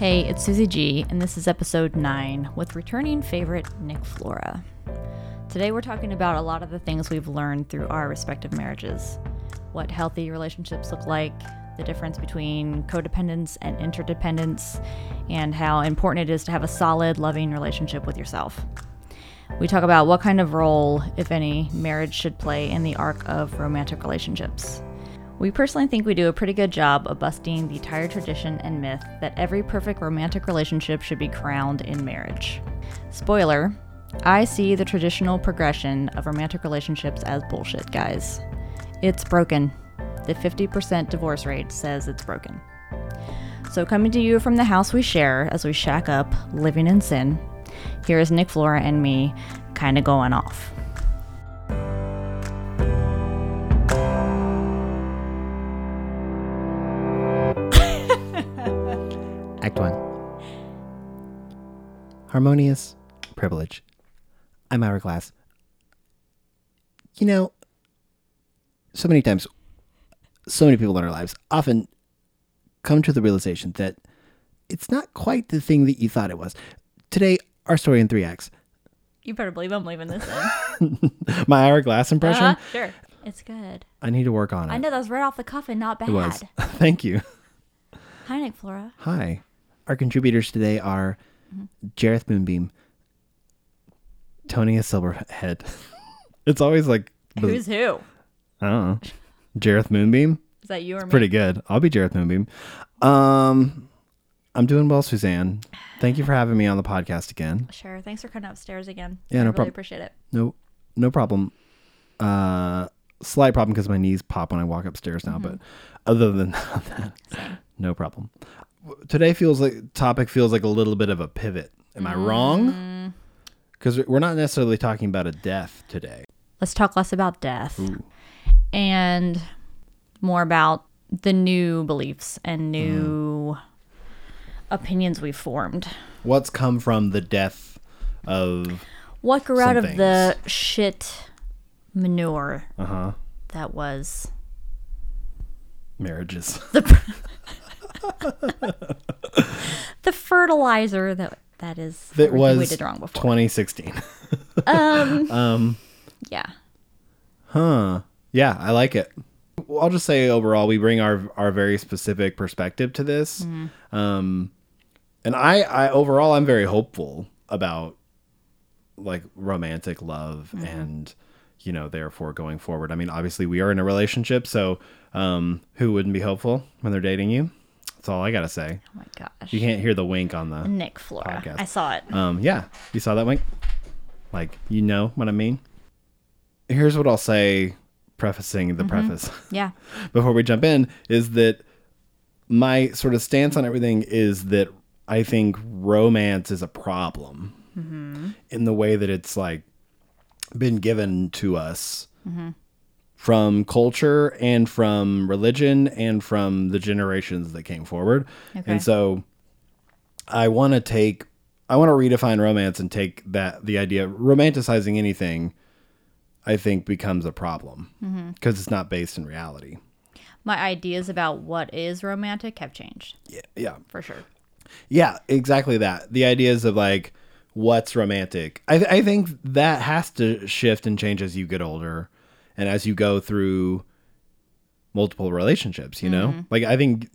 Hey, it's Susie G, and this is episode 9 with returning favorite Nick Flora. Today we're talking about a lot of the things we've learned through our respective marriages what healthy relationships look like, the difference between codependence and interdependence, and how important it is to have a solid, loving relationship with yourself. We talk about what kind of role, if any, marriage should play in the arc of romantic relationships. We personally think we do a pretty good job of busting the tired tradition and myth that every perfect romantic relationship should be crowned in marriage. Spoiler I see the traditional progression of romantic relationships as bullshit, guys. It's broken. The 50% divorce rate says it's broken. So, coming to you from the house we share as we shack up, living in sin, here is Nick Flora and me kind of going off. Harmonious Privilege. I'm Hourglass. You know, so many times, so many people in our lives often come to the realization that it's not quite the thing that you thought it was. Today, our story in three acts. You better believe I'm leaving this in. My hourglass impression. Uh-huh, sure. It's good. I need to work on it. I know that was right off the cuff and not bad. It was. Thank you. Hi, Nick Flora. Hi. Our contributors today are Jareth Moonbeam, Tony a Silverhead. it's always like Who's who? I don't know. Jareth Moonbeam. Is that you or me? Pretty good. I'll be Jareth Moonbeam. Um, I'm doing well, Suzanne. Thank you for having me on the podcast again. Sure. Thanks for coming upstairs again. Yeah, I no really prob- appreciate it. No, no problem. Uh, slight problem because my knees pop when I walk upstairs now, but other than that, no problem. Today feels like topic feels like a little bit of a pivot. Am I wrong? Because we're not necessarily talking about a death today. Let's talk less about death and more about the new beliefs and new opinions we've formed. What's come from the death of What grew Some out of the shit manure uh huh that was marriages? the fertilizer that that is that was we did wrong before. 2016. um, um, yeah. Huh. Yeah, I like it. Well, I'll just say overall, we bring our our very specific perspective to this. Um, and I, I overall, I'm very hopeful about like romantic love and you know therefore going forward. I mean, obviously we are in a relationship, so um, who wouldn't be hopeful when they're dating you? That's all I gotta say. Oh my gosh. You can't hear the wink on the. Nick Flora. Podcast. I saw it. Um, yeah, you saw that wink. Like you know what I mean. Here's what I'll say, prefacing the mm-hmm. preface. Yeah. before we jump in is that my sort of stance on everything is that I think romance is a problem mm-hmm. in the way that it's like been given to us mm-hmm. From culture and from religion and from the generations that came forward. Okay. And so I want to take I want to redefine romance and take that the idea romanticizing anything I think becomes a problem mm-hmm. because it's not based in reality. My ideas about what is romantic have changed Yeah, yeah, for sure. yeah, exactly that. The ideas of like what's romantic. I I think that has to shift and change as you get older, and as you go through multiple relationships. You know, mm-hmm. like I think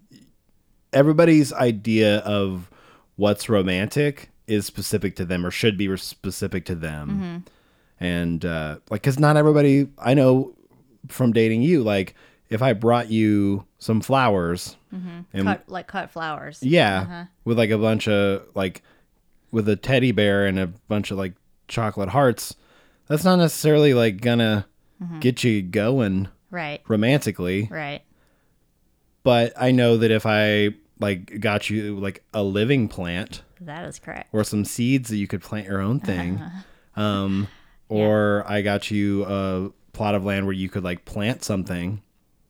everybody's idea of what's romantic is specific to them or should be specific to them. Mm-hmm. And uh, like, because not everybody I know from dating you, like if I brought you some flowers mm-hmm. and Cut like cut flowers. yeah, uh-huh. with like a bunch of like with a teddy bear and a bunch of like chocolate hearts. That's not necessarily like gonna Mm-hmm. get you going Right. romantically, Right. but I know that if I like got you like a living plant That is correct. or some seeds that you could plant your own thing, um, or I got you a plot of land where you could like plant something.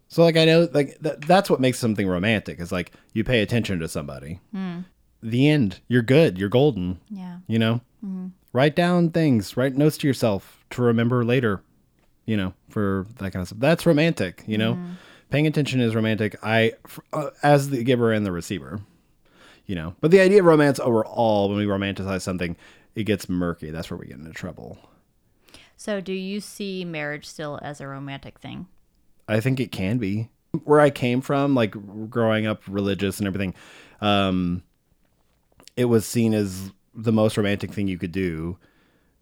So like I know like th- that's what makes something romantic is like you pay attention to somebody. Mm. The end. You're good. You're golden. Yeah. You know. Mm-hmm. Write down things. Write notes to yourself to remember later. You know, for that kind of stuff. That's romantic. You know, paying attention is romantic. I, uh, as the giver and the receiver. you know. But the idea of romance overall, when we romanticize something, it gets murky. That's where we get into trouble. So, do you see marriage still as a romantic thing? I think it can be. Where I came from, like growing up religious and everything, um, it was seen as the most romantic thing you could do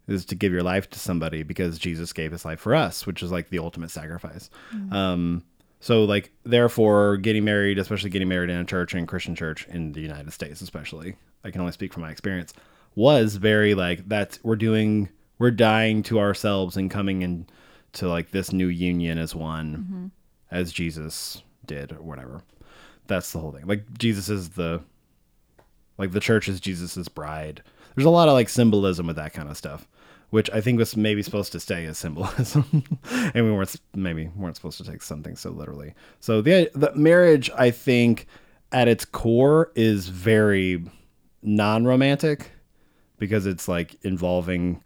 is to give your life to somebody because Jesus gave his life for us, which is like the ultimate sacrifice. Um, so like therefore getting married, especially getting married in a church and Christian church in the United States, especially, I can only speak from my experience, was very like that's we're doing we're dying to ourselves and coming into like this new union as one as Jesus did or whatever. That's the whole thing. Like Jesus is the like the church is Jesus's bride. There's a lot of like symbolism with that kind of stuff, which I think was maybe supposed to stay as symbolism, and we weren't maybe weren't supposed to take something so literally. So the the marriage, I think, at its core is very non-romantic because it's like involving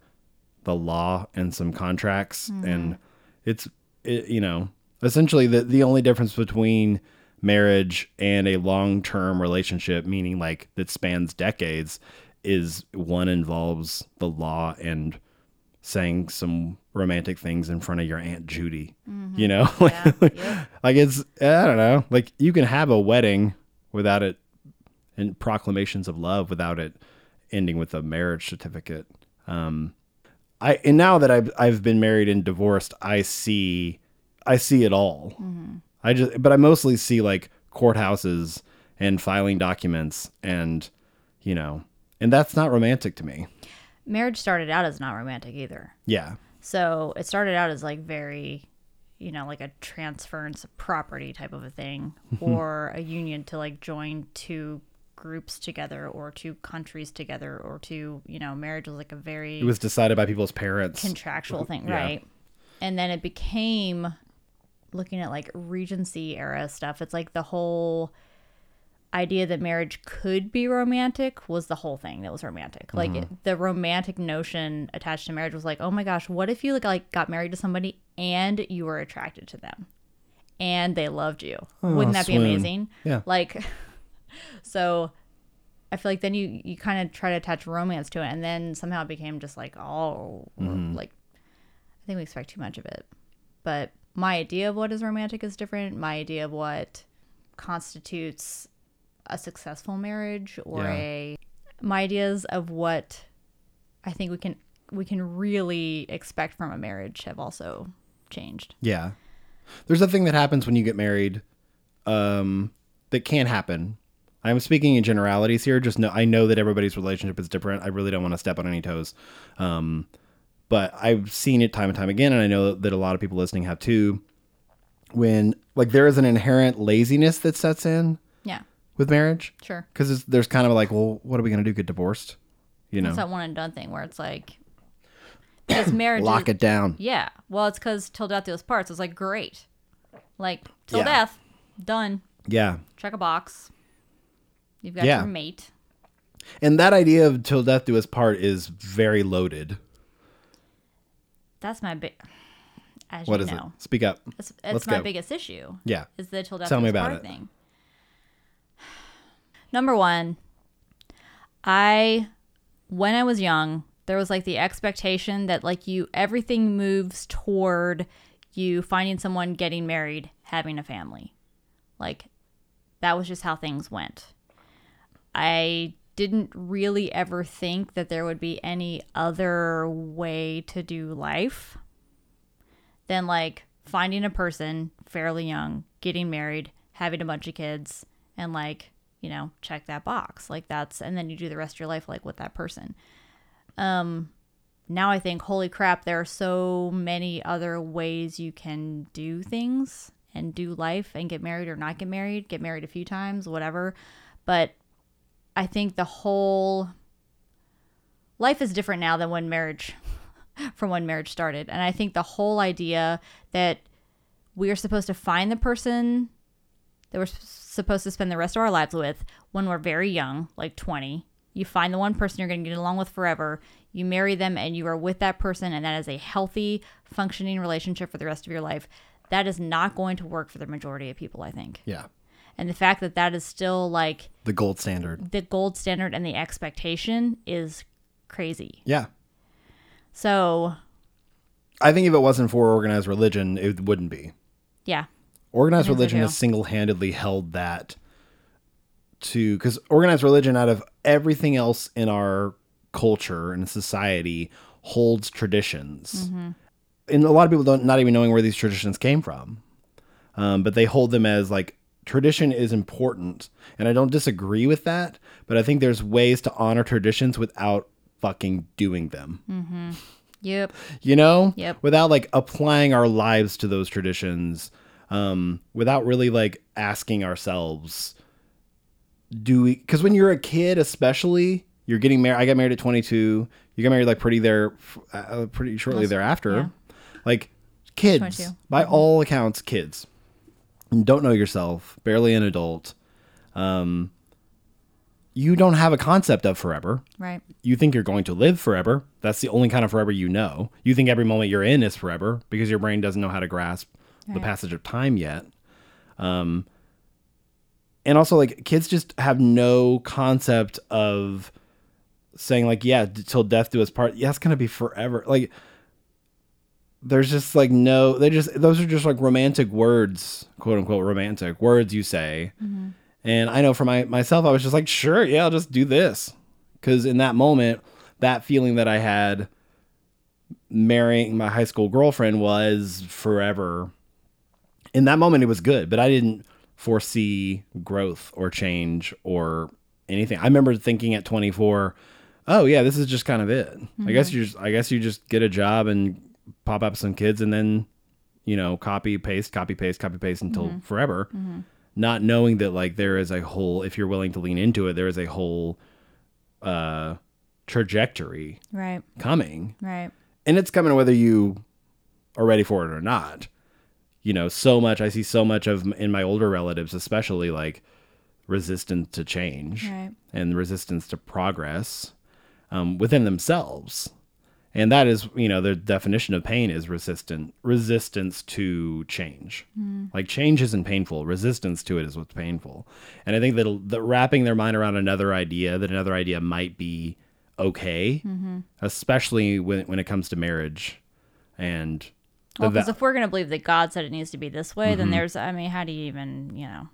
the law and some contracts. Hmm. And it's it, you know essentially the the only difference between marriage and a long-term relationship meaning like that spans decades is one involves the law and saying some romantic things in front of your aunt Judy you know like, Yeah, yeah. like it's I don't know like you can have a wedding without it and proclamations of love without it ending with a marriage certificate um I and now that I've I've been married and divorced, I see I see it all. I just but I mostly see like courthouses and filing documents and you know, and that's not romantic to me. Marriage started out as not romantic either. Yeah. So it started out as like very, you know, like a transference of property type of a thing, mm-hmm. or a union to like join two groups together or two countries together or two, you know, marriage was like a very It was decided by people's parents. contractual thing, Yeah. right? And then it became looking at like Regency era stuff. It's like the whole idea that marriage could be romantic was the whole thing that was romantic. Like Mm-hmm. it- the romantic notion attached to marriage was like, oh my gosh, what if you like, like got married to somebody and you were attracted to them and they loved you? Wouldn't that swoon. be amazing? Yeah. Like, so I feel like then you you kind of try to attach romance to it, and then somehow it became just like all like I think we expect too much of it. But my idea of what is romantic is different. My idea of what constitutes a successful marriage or Yeah. a my ideas of what I think we can we can really expect from a marriage have also changed. Yeah. There's a thing that happens when you get married um, that can happen. I'm speaking in generalities here. Just know I know that everybody's relationship is different. I really don't want to step on any toes. Um, but I've seen it time and time again, and I know that a lot of people listening have too. When like there is an inherent laziness that sets in Yeah, with marriage, sure. because there's kind of like, well, what are we gonna do? Get divorced? You know, It's that one and done thing where it's like because marriage lock is, it down. Yeah. Well, it's because till death do us parts. It's like great, like till Yeah. death, done. Yeah, Check a box. You've got Yeah. your mate. and that idea of till death do us part is very loaded. That's my big. As What you is know, it? Speak up. it's, Let's my go. biggest issue. Yeah. Is the till death Tell do us part it. thing. Number one, I when I was young, there was like the expectation that like you everything moves toward you finding someone, getting married, having a family. Like that was just how things went. I didn't really ever think that there would be any other way to do life than like finding a person fairly young, getting married, having a bunch of kids, and like, you know, check that box. Like that's and then you do the rest of your life like with that person. Um now I think, holy crap, there are so many other ways you can do things and do life and get married or not get married, get married a few times, whatever. But I think the whole life is different now than when marriage from when marriage started. And I think the whole idea that we are supposed to find the person that we're supposed to spend the rest of our lives with when we're very young, like 20. You find the one person you're going to get along with forever. You marry them and you are with that person, and that is a healthy, functioning relationship for the rest of your life. That is not going to work for the majority of people, I think. Yeah. And the fact that that is still like The gold standard. the gold standard and the expectation is crazy. Yeah. So, I think if it wasn't for organized religion, it wouldn't be. yeah. Organized religion has single handedly held that to because organized religion, out of everything else in our culture and society, holds traditions. Mm-hmm. And a lot of people don't not even knowing where these traditions came from, um, but they hold them as like tradition is important, and I don't disagree with that. But I think there's ways to honor traditions without fucking doing them. Yep. you know Yep. without like applying our lives to those traditions um without really like asking ourselves do we because when you're a kid especially you're getting married i got married at 22 you got married like pretty there uh, pretty shortly thereafter Yeah. like kids 22. by all accounts kids don't know yourself barely an adult um you don't have a concept of forever Right. you think you're going to live forever. That's the only kind of forever you know. You think every moment you're in is forever because your brain doesn't know how to grasp the passage of time yet. Um, and also, like, kids just have no concept of saying, like, yeah, till death do us part. Yeah, it's going to be forever. Like, there's just like no, they just, those are just like romantic words, quote unquote, romantic words you say. And I know for my myself, I was just like, sure, yeah, I'll just do this. Because in that moment, that feeling that I had marrying my high school girlfriend was forever. In that moment, it was good, but I didn't foresee growth or change or anything. I remember thinking at 24, oh yeah, this is just kind of it. I guess mm-hmm. you just, I guess you just get a job and pop up some kids and then, you know, copy paste, copy paste, copy paste until mm-hmm. forever mm-hmm. not knowing that like there is a whole if you're willing to lean into it there is a whole uh trajectory Right. coming Right. and it's coming whether you are ready for it or not you know so much i see so much of in my older relatives especially like resistance to change Right. and resistance to progress um, within themselves. And that is you know the definition of pain is resistant resistance to change. Like change isn't painful. Resistance to it is what's painful. And i think that that wrapping their mind around another idea that another idea might be okay especially when when it comes to marriage and Well, because if we're going to believe that God said it needs to be this way, Mm-hmm. then there's, I mean, how do you even, you know,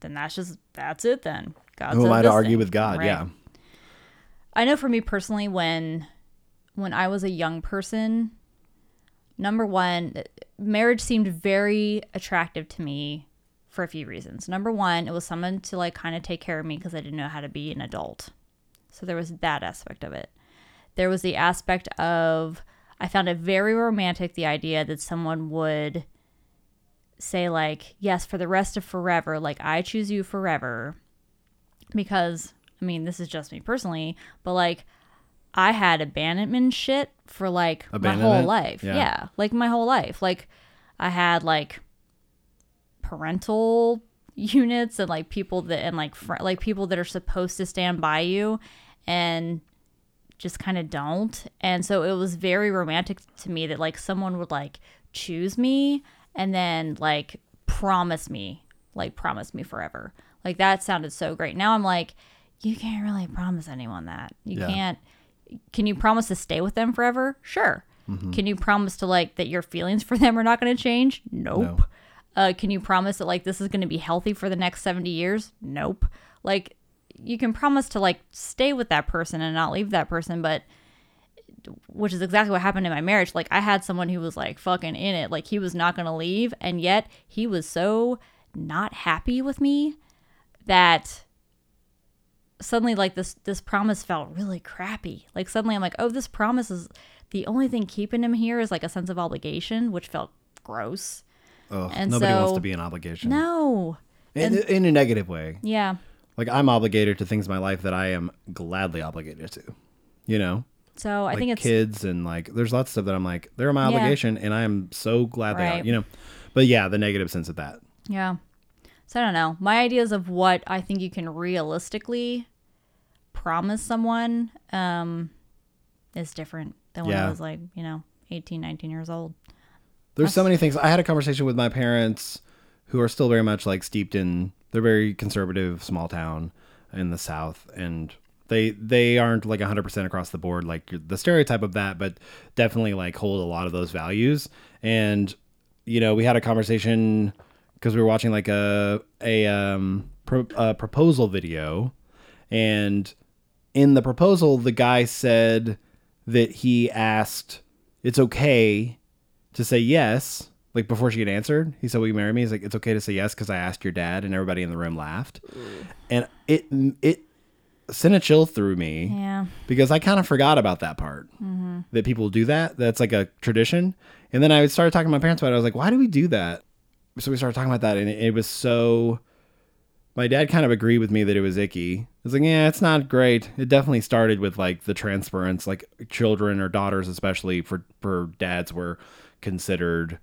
then that's just, that's it then. God who am i to argue thing. with god Right. yeah I know for me personally, when when I was a young person, number one, marriage seemed very attractive to me for a few reasons. Number one, it was someone to like kind of take care of me because I didn't know how to be an adult. So there was that aspect of it. There was the aspect of I found it very romantic the idea that someone would say like, "Yes, for the rest of forever, like I choose you forever." Because I mean, this is just me personally, but like I had abandonment shit for like my whole life. Yeah. Yeah. like my whole life. Like I had like parental units and like people that and like fr- like people that are supposed to stand by you and just kind of don't. And so it was very romantic to me that like someone would like choose me and then like promise me, like promise me forever. Like that sounded so great. Now I'm like, you can't really promise anyone that. You Yeah. can't. Can you promise to stay with them forever? Sure. Can you promise to like that your feelings for them are not going to change? Nope. Uh, can you promise that like this is going to be healthy for the next 70 years? Nope. Like you can promise to like stay with that person and not leave that person, but which is exactly what happened in my marriage. Like I had someone who was like fucking in it, like he was not going to leave, and yet he was so not happy with me that suddenly like this this promise felt really crappy. Like suddenly I'm like, "Oh, this promise is the only thing keeping him here is like a sense of obligation, which felt gross." Ugh, And nobody wants to be an obligation No. in, in a negative way Yeah. Like i'm obligated to things in my life that i am gladly obligated to you know So I like think it's kids and like there's lots of stuff that I'm like they're my Yeah. obligation and I am so glad they are you know but yeah the negative sense of that Yeah. So I don't know. My ideas of what I think you can realistically promise someone um is different than when Yeah. I was like, you know, 18, 19 years old. there's so many things I had a conversation with my parents who are still very much like steeped in they're very conservative small town in the south and they they aren't like 100% across the board like the stereotype of that but definitely like hold a lot of those values. And you know we had a conversation because we were watching like a a um pro, a proposal video and in the proposal the guy said that he asked it's okay to say yes like before she had answered he said will you marry me he's like it's okay to say yes because i asked your dad and everybody in the room laughed mm. and it it sent a chill through me Yeah. because I kind of forgot about that part mm-hmm. that people do that. That's like a tradition. And then I started talking to my parents about it. I was like, why do we do that? So we started talking about that, and it, it was so. My dad kind of agreed with me that it was icky. I was like, yeah, it's not great. It definitely started with like the transference, like children or daughters, especially for for dads, were considered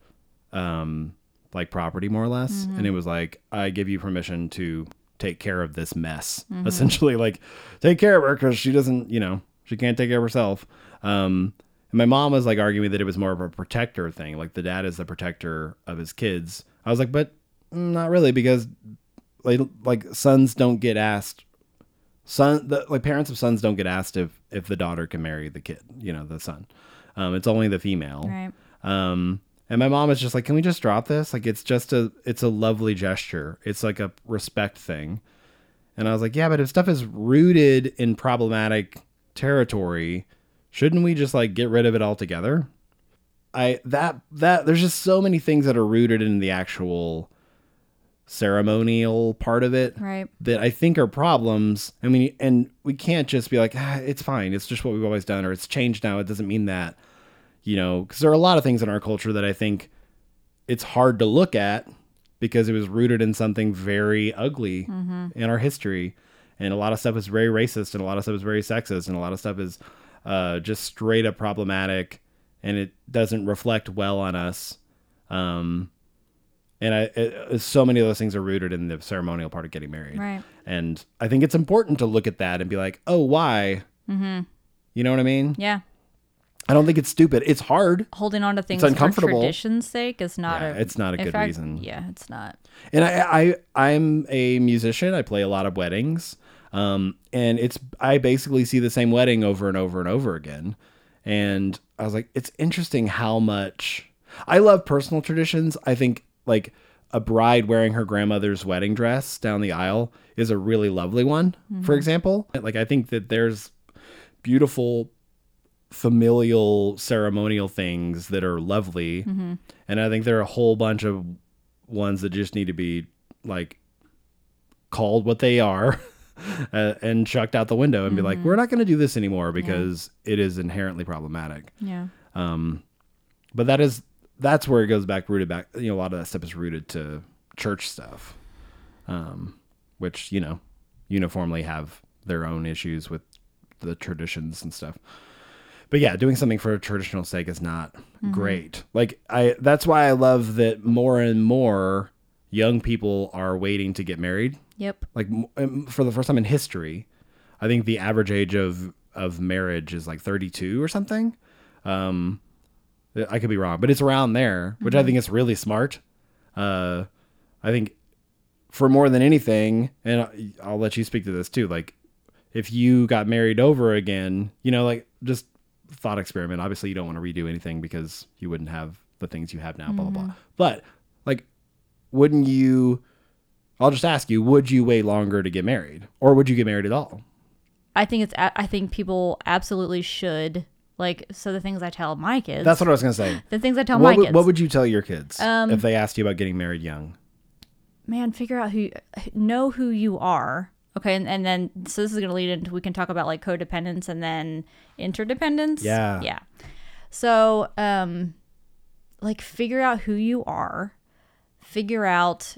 um like property more or less, and it was like, I give you permission to take care of this mess. Essentially, like take care of her because she doesn't, you know, she can't take care of herself. Um, and my mom was like arguing that it was more of a protector thing, like the dad is the protector of his kids. I was like, but not really, because like like sons don't get asked. Son, the, like parents of sons don't get asked if if the daughter can marry the kid, you know, the son. Um, it's only the female. Right. Um, and my mom is just like, can we just drop this? Like, it's just a, it's a lovely gesture. It's like a respect thing. And I was like, yeah, but if stuff is rooted in problematic territory, shouldn't we just like get rid of it altogether? I that that there's just so many things that are rooted in the actual ceremonial part of it Right. that I think are problems. I mean, and we can't just be like, ah, it's fine. It's just what we've always done, or it's changed now. It doesn't mean that, you know, because there are a lot of things in our culture that I think it's hard to look at because it was rooted in something very ugly in our history. And a lot of stuff is very racist, and a lot of stuff is very sexist, and a lot of stuff is uh, just straight up problematic, and it doesn't reflect well on us. Um, and I, it, so many of those things are rooted in the ceremonial part of getting married. Right. And I think it's important to look at that and be like, oh, why? Mm-hmm. You know what I mean? Yeah. I don't think it's stupid. It's hard. Holding on to things for uncomfortable. for tradition's sake is not Yeah, a. it's not a good fact, reason. Yeah, it's not. And I, I, I'm a musician. I play a lot of weddings. Um, and it's, I basically see the same wedding over and over and over again. And I was like, it's interesting how much I love personal traditions. I think like a bride wearing her grandmother's wedding dress down the aisle is a really lovely one, for example. Like, I think that there's beautiful familial ceremonial things that are lovely. And I think there are a whole bunch of ones that just need to be like called what they are uh, and chucked out the window and be like, we're not going to do this anymore because it is inherently problematic. Yeah. Um, but that is that's where it goes back rooted back. You know, a lot of that stuff is rooted to church stuff, um, which you know uniformly have their own issues with the traditions and stuff. But yeah, doing something for a traditional sake is not great. Like I, that's why I love that more and more young people are waiting to get married. Yep. like for the first time in history i think the average age of of marriage is like 32 or something. Um i could be wrong but it's around there which i think is really smart. Uh i think for more than anything and i'll let you speak to this too like if you got married over again you know like just thought experiment obviously you don't want to redo anything because you wouldn't have the things you have now blah blah blah but like wouldn't you I'll just ask you, would you wait longer to get married or would you get married at all? I think it's. I think people absolutely should like. So the things I tell my kids. That's what I was going to say. the things I tell What my would, kids. what would you tell your kids Um, if they asked you about getting married young? man, figure out who, know who you are. Okay, and, and then so this is gonna lead into we can talk about like codependence and then interdependence. Yeah. Yeah. So, um, like figure out who you are. Figure out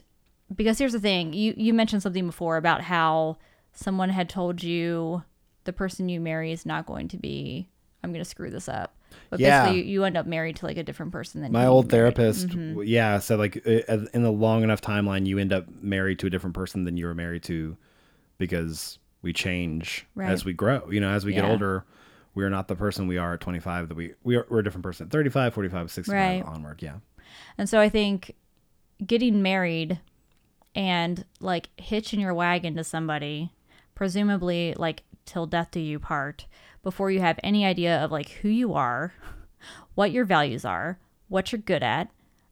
because here's the thing. You you mentioned something before about how someone had told you the person you marry is not going to be. I'm gonna screw this up. But Yeah. basically, you, you end up married to like a different person than My you old married. therapist, Mm-hmm. yeah, said like in the long enough timeline, you end up married to a different person than you were married to because we change Right. as we grow. You know, as we get older, we are not the person we are at 25 that we, we are, we're a different person at 35, 45, 65 Right. onward. Yeah. And so I think getting married and like hitching your wagon to somebody, presumably like till death do you part, before you have any idea of like who you are, what your values are, what you're good at,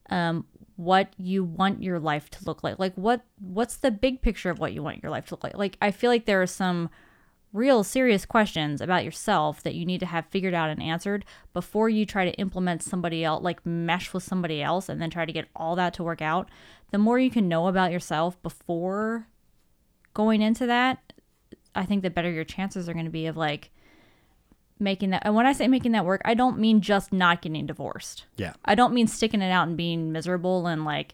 um, what you want your life to look like. Like what what's the big picture of what you want your life to look like? Like I feel like there are some real serious questions about yourself that you need to have figured out and answered before you try to implement somebody else like mesh with somebody else and then try to get all that to work out the more you can know about yourself before going into that i think the better your chances are going to be of like making that and when i say making that work i don't mean just not getting divorced Yeah. i don't mean sticking it out and being miserable and like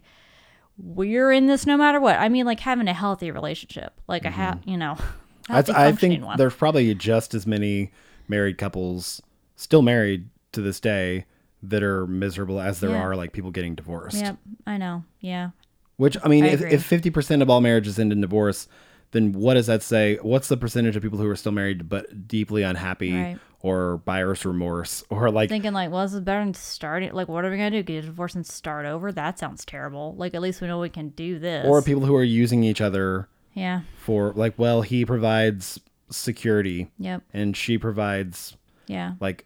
we're in this no matter what i mean like having a healthy relationship like a ha- mm-hmm. you know I think one. there's probably just as many married couples still married to this day that are miserable as there Yeah. are like people getting divorced. Yep, I know. Yeah. Which I mean, I if, if 50% of all marriages end in divorce, then what does that say? What's the percentage of people who are still married but deeply unhappy Right. Or buyer's remorse or like Thinking like, well, this is better than starting. Like, what are we gonna do? Get a divorce and start over? That sounds terrible. Like, at least we know we can do this. or people who are using each other yeah. for like well, he provides security Yep. and she provides Yeah. like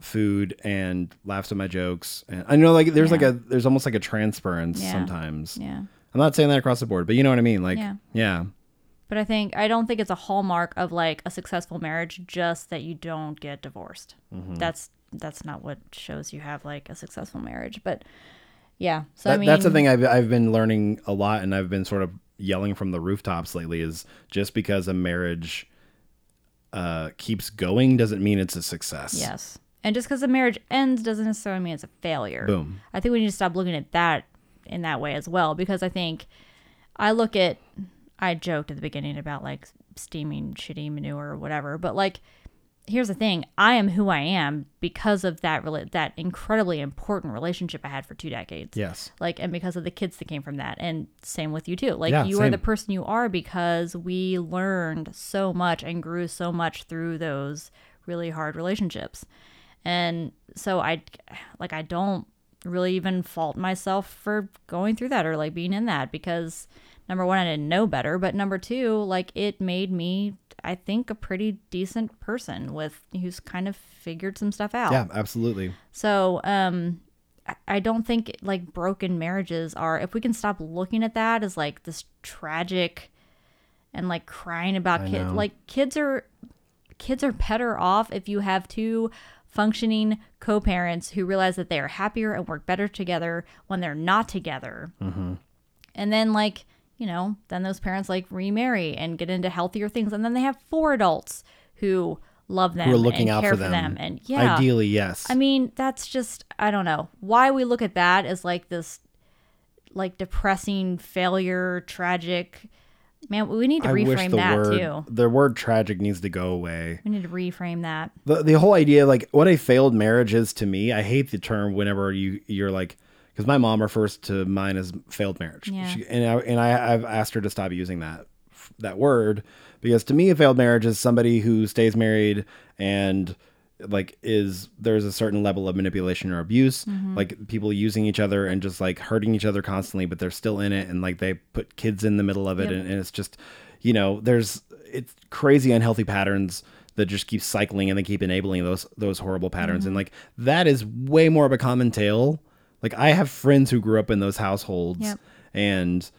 food and laughs at my jokes and I know like there's like a there's almost like a transference Yeah. sometimes. Yeah. I'm not saying that across the board, but you know what I mean? Like Yeah. yeah. But I think I don't think it's a hallmark of like a successful marriage just that you don't get divorced. Mm-hmm. That's that's not what shows you have like a successful marriage. But yeah. So That, I mean, that's the thing I've, I've been learning a lot and I've been sort of yelling from the rooftops lately is just because a marriage uh, keeps going doesn't mean it's a success. Yes. And just because a marriage ends doesn't necessarily mean it's a failure. Boom. I think we need to stop looking at that in that way as well because I think I look at I joked at the beginning about like steaming shitty manure or whatever, but like here's the thing, I am who I am because of that rela- that incredibly important relationship I had for two decades. Yes. Like and because of the kids that came from that and same with you too. Like Yeah, you are the person you are because we learned so much and grew so much through those really hard relationships. And so I like I don't really even fault myself for going through that or like being in that because number one I didn't know better, but number two like it made me I think a pretty decent person with who's kind of figured some stuff out. Yeah, absolutely. So, um, I- don't think like broken marriages are. If we can stop looking at that as like this tragic, and like crying about kids, like kids are, kids are better off if you have two functioning co-parents who realize that they are happier and work better together when they're not together. Mm-hmm. And then like you know, then those parents like remarry and get into healthier things, and then they have four adults who love them Who are looking and out care for them. and yeah Ideally, yes. I mean, that's just I don't know why we look at that as like this like depressing failure, tragic. Man, we need to I wish reframe the that word too. the word tragic needs to go away. We need to reframe that. the the whole idea like what a failed marriage is to me i hate the term whenever you you're like because my mom refers to mine as failed marriage Yeah. She- and I, and I I've asked her to stop using that that word because to me a failed marriage is somebody who stays married and like is there's a certain level of manipulation or abuse Mm-hmm. like people using each other and just like hurting each other constantly but they're still in it and like they put kids in the middle of it Yep. and, and it's just you know there's it's crazy unhealthy patterns that just keep cycling and they keep enabling those those horrible patterns Mm-hmm. and like that is way more of a common tale like i have friends who grew up in those households Yep. and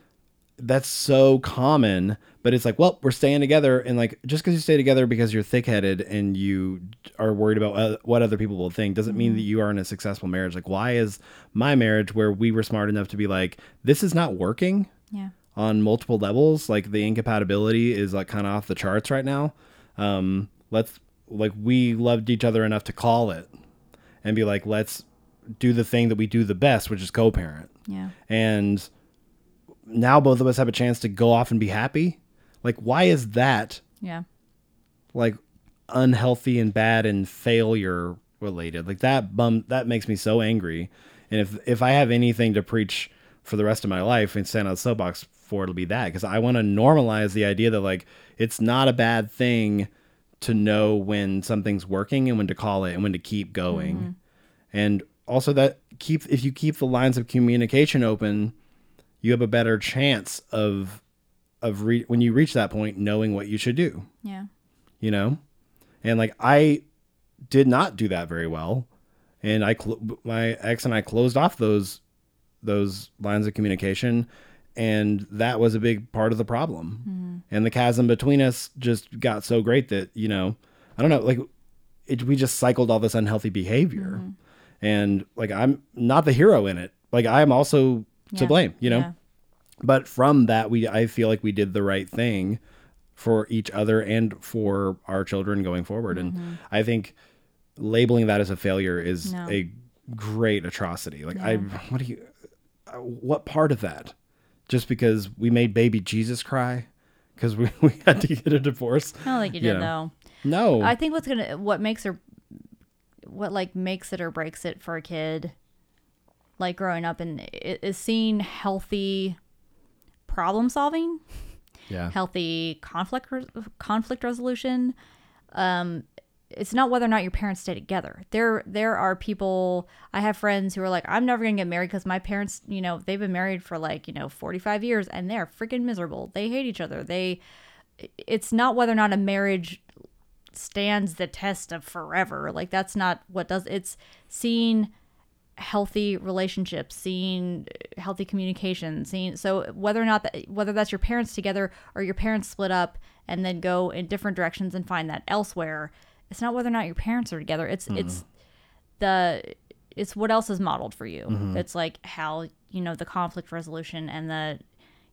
that's so common but it's like well we're staying together and like just because you stay together because you're thick-headed and you are worried about what other people will think doesn't mean that you are in a successful marriage like why is my marriage where we were smart enough to be like this is not working Yeah. on multiple levels like the incompatibility is like kind of off the charts right now um let's like we loved each other enough to call it and be like let's do the thing that we do the best which is co-parent. Yeah. and now both of us have a chance to go off and be happy. Like why is that Yeah. like unhealthy and bad and failure related? Like that bum that makes me so angry. And if if i have anything to preach for the rest of my life and stand on the soapbox for it'll be that. Because i want to normalize the idea that like it's not a bad thing to know when something's working and when to call it and when to keep going. Mm-hmm. And also that keep if you keep the lines of communication open you have a better chance of of re- when you reach that point knowing what you should do. Yeah. you know? And like i did not do that very well. And i cl- my ex and i closed off those those lines of communication and that was a big part of the problem. Mm-hmm. And the chasm between us just got so great that you know i don't know like it, we just cycled all this unhealthy behavior mm-hmm. And like i'm not the hero in it. Like i'm also to blame you know? Yeah. but from that we i feel like we did the right thing for each other and for our children going forward. And mm-hmm. i think labeling that as a failure is No. a great atrocity. Like i what do you what part of that? Just because we made baby jesus cry? Because we, we had to get a divorce? I don't think you You did know. though. no. I think what's gonna what makes or what like makes it or breaks it for a kid, like growing up and is seeing healthy problem solving, yeah healthy conflict res- conflict resolution. Um, it's not whether or not your parents stay together. There there are people I have friends who are like, I'm never gonna get married because my parents, you know, they've been married for like you know 45 years and they're freaking miserable. They hate each other. They it's not whether or not a marriage stands the test of forever. Like that's not what does it's seeing healthy relationships, seeing uh, healthy communication, seeing so whether or not that, whether that's your parents together or your parents split up and then go in different directions and find that elsewhere. It's not whether or not your parents are together. It's mm-hmm. it's the it's what else is modeled for you. Mm-hmm. It's like how you know the conflict resolution and the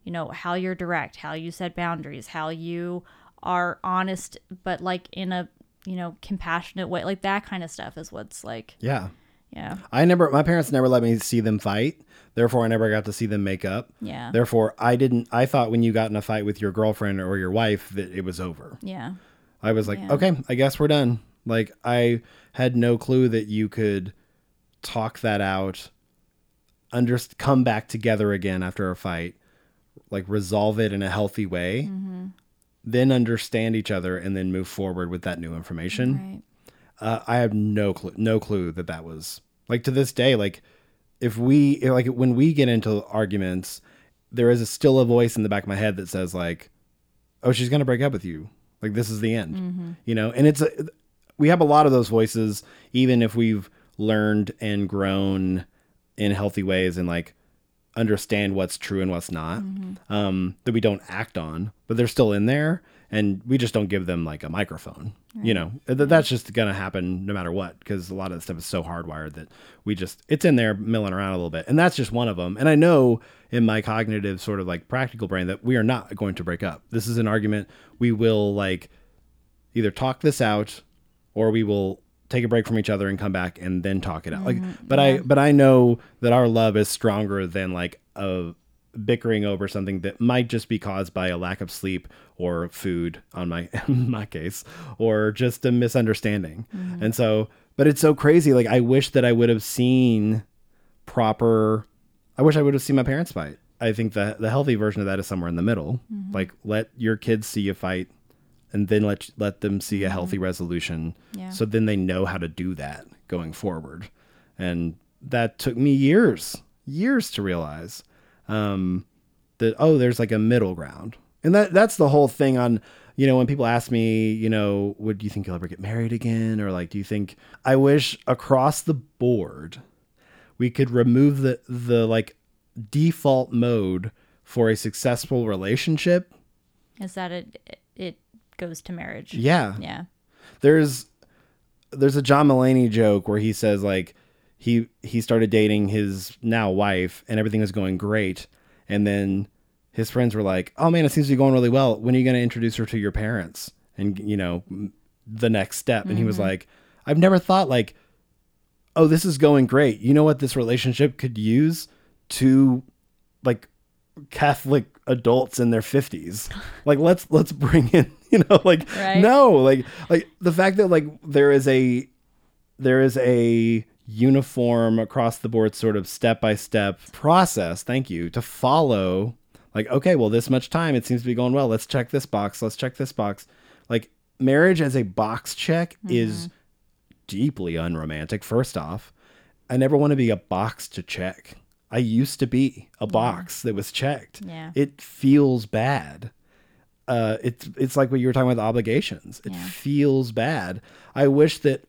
you know how you're direct, how you set boundaries, how you are honest, but like in a you know compassionate way. Like that kind of stuff is what's like yeah yeah i never my parents never let me see them fight therefore i never got to see them make up yeah Therefore, I didn't. I thought when you got in a fight with your girlfriend or your wife that it was over. yeah I was like, Yeah. okay, I guess we're done. Like I had no clue that you could talk that out, under come back together again after a fight, like resolve it in a healthy way, mm-hmm. Then understand each other and then move forward with that new information. right Uh, I have no clue, no clue that that was like to this day. Like if we like when we get into arguments, there is a, still a voice in the back of my head that says like, "Oh, she's gonna break up with you. Like this is the end." You know, and it's a, we have a lot of those voices, even if we've learned and grown in healthy ways and like understand what's true and what's not um, that we don't act on, but they're still in there, and we just don't give them like a microphone. You know, Th- that's just gonna happen no matter what, because a lot of the stuff is so hardwired that we just it's in there milling around a little bit, and that's just one of them. And I know in my cognitive sort of like practical brain that we are not going to break up. This is an argument we will like either talk this out or we will take a break from each other and come back and then talk it out. Like mm-hmm. but I but I know that our love is stronger than like a bickering over something that might just be caused by a lack of sleep or food on my in my case or just a misunderstanding. Mm-hmm. And so but it's so crazy like I wish that I would have seen proper I wish I would have seen my parents fight. I think the the healthy version of that is somewhere in the middle. Mm-hmm. Like let your kids see you fight and then let let them see a healthy resolution Yeah. so then they know how to do that going forward. And that took me years, years to realize um that oh there's like a middle ground. And that that's the whole thing on you know when people ask me, you know, would you think you'll ever get married again or like do you think I wish across the board we could remove the the like default mode for a successful relationship. is that it it goes to marriage Yeah. yeah There's there's a John Mulaney joke where he says like he he started dating his now wife and everything was going great and then his friends were like, "Oh man, it seems to be going really well. When are you going to introduce her to your parents?" And you know, the next step. And he was mm-hmm. like, "I've never thought like oh, this is going great. You know what this relationship could use to like Catholic adults in their 50s. Like let's let's bring in, you know, like Right. no, like like the fact that like there is a there is a uniform across the board sort of step by step process, thank you, to follow like okay, well this much time it seems to be going well. Let's check this box. Let's check this box. Like marriage as a box check is mm-hmm. deeply unromantic first off. I never want to be a box to check. I used to be a box that was checked. Yeah. It feels bad. Uh, it's it's like what you were talking about the obligations. It Yeah. feels bad. I wish that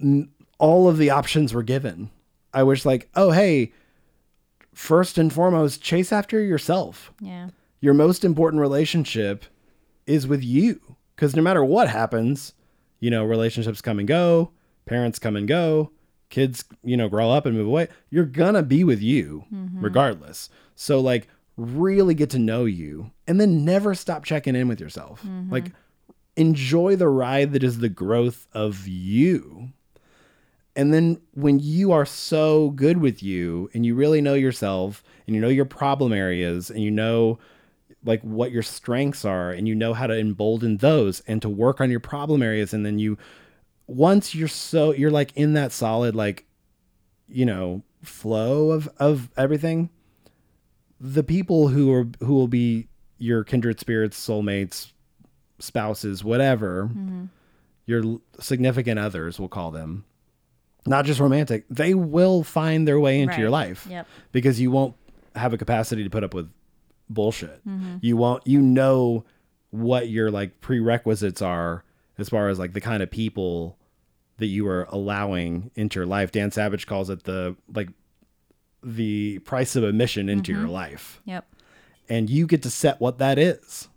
n- all of the options were given. I wish like, oh hey, first and foremost, chase after yourself. Yeah. Your most important relationship is with you. Because no matter what happens, you know, relationships come and go, parents come and go, kids, you know, grow up and move away. You're gonna be with you mm-hmm. regardless. So like really get to know you and then never stop checking in with yourself. Mm-hmm. Like enjoy the ride that is the growth of you. And then when you are so good with you and you really know yourself and you know your problem areas and you know like what your strengths are and you know how to embolden those and to work on your problem areas and then you once you're so you're like in that solid like you know flow of of everything the people who are who will be your kindred spirits soulmates spouses whatever your significant others we'll call them not just romantic they will find their way into your life Yep. because you won't have a capacity to put up with bullshit. Mm-hmm. You won't you know what your like prerequisites are as far as like the kind of people that you are allowing into your life. Dan Savage calls it the like the price of admission into Mm-hmm. your life. Yep. And you get to set what that is.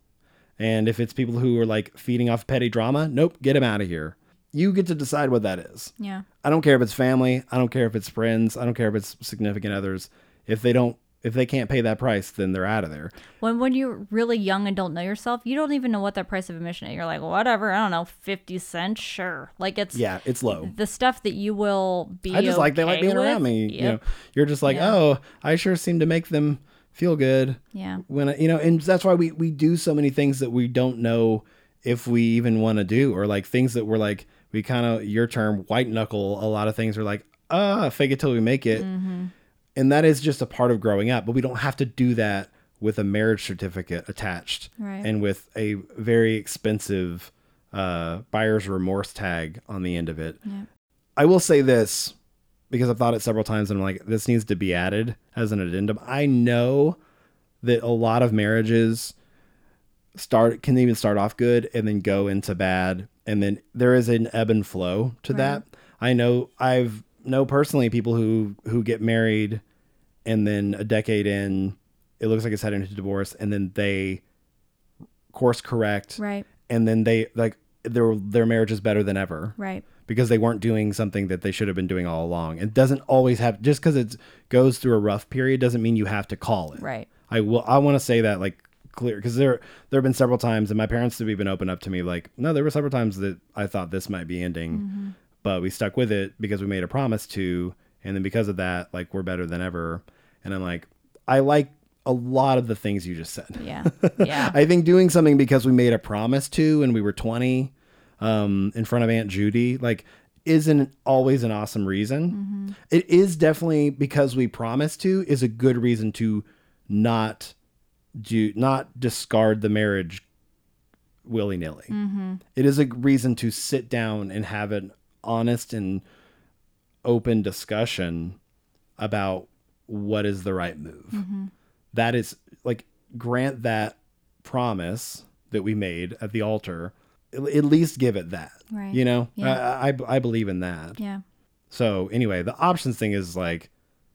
And if it's people who are like feeding off petty drama, nope, get them out of here. You get to decide what that is. Yeah. I don't care if it's family. I don't care if it's friends. I don't care if it's significant others. If they don't, if they can't pay that price, then they're out of there. When when you're really young and don't know yourself, you don't even know what that price of admission is. You're like, whatever, I don't know, fifty cents, sure. Like it's Yeah, it's low. the stuff that you will be. I just like they like okay being around me. Yep. You know, you're just like, Yeah. oh, I sure seem to make them feel good Yeah. when I, you know, and that's why we we do so many things that we don't know if we even want to do, or like things that we're like we kind of your term white knuckle. A lot of things are like, ah, fake it till we make it, Mm-hmm. And that is just a part of growing up. But we don't have to do that with a marriage certificate attached Right. and with a very expensive uh, buyer's remorse tag on the end of it. Yeah. I will say this because I've thought it several times and I'm like, this needs to be added as an addendum. I know that a lot of marriages start can even start off good and then go into bad and then there is an ebb and flow to that. I know I've know personally people who who get married and then a decade in it looks like it's heading to divorce and then they course correct Right. and then they like their their marriage is better than ever Right. because they weren't doing something that they should have been doing all along. It doesn't always have just because it goes through a rough period doesn't mean you have to call it. Right. I will. I want to say that like clear because there there have been several times and my parents have even opened up to me like no there were several times that I thought this might be ending, mm-hmm. But we stuck with it because we made a promise to, and then because of that like we're better than ever. And I'm like I like a lot of the things you just said. Yeah. Yeah. I think doing something because we made a promise to and we were 20 um, in front of Aunt Judy, like, isn't always an awesome reason. It is definitely because we promised to is a good reason to not do not discard the marriage willy nilly. It is a reason to sit down and have an honest and open discussion about what is the right move. Mm-hmm. That is like grant that promise that we made at the altar. At at least give it that. Right. You know, Yeah. I, I I believe in that. yeah. So anyway, the options thing is like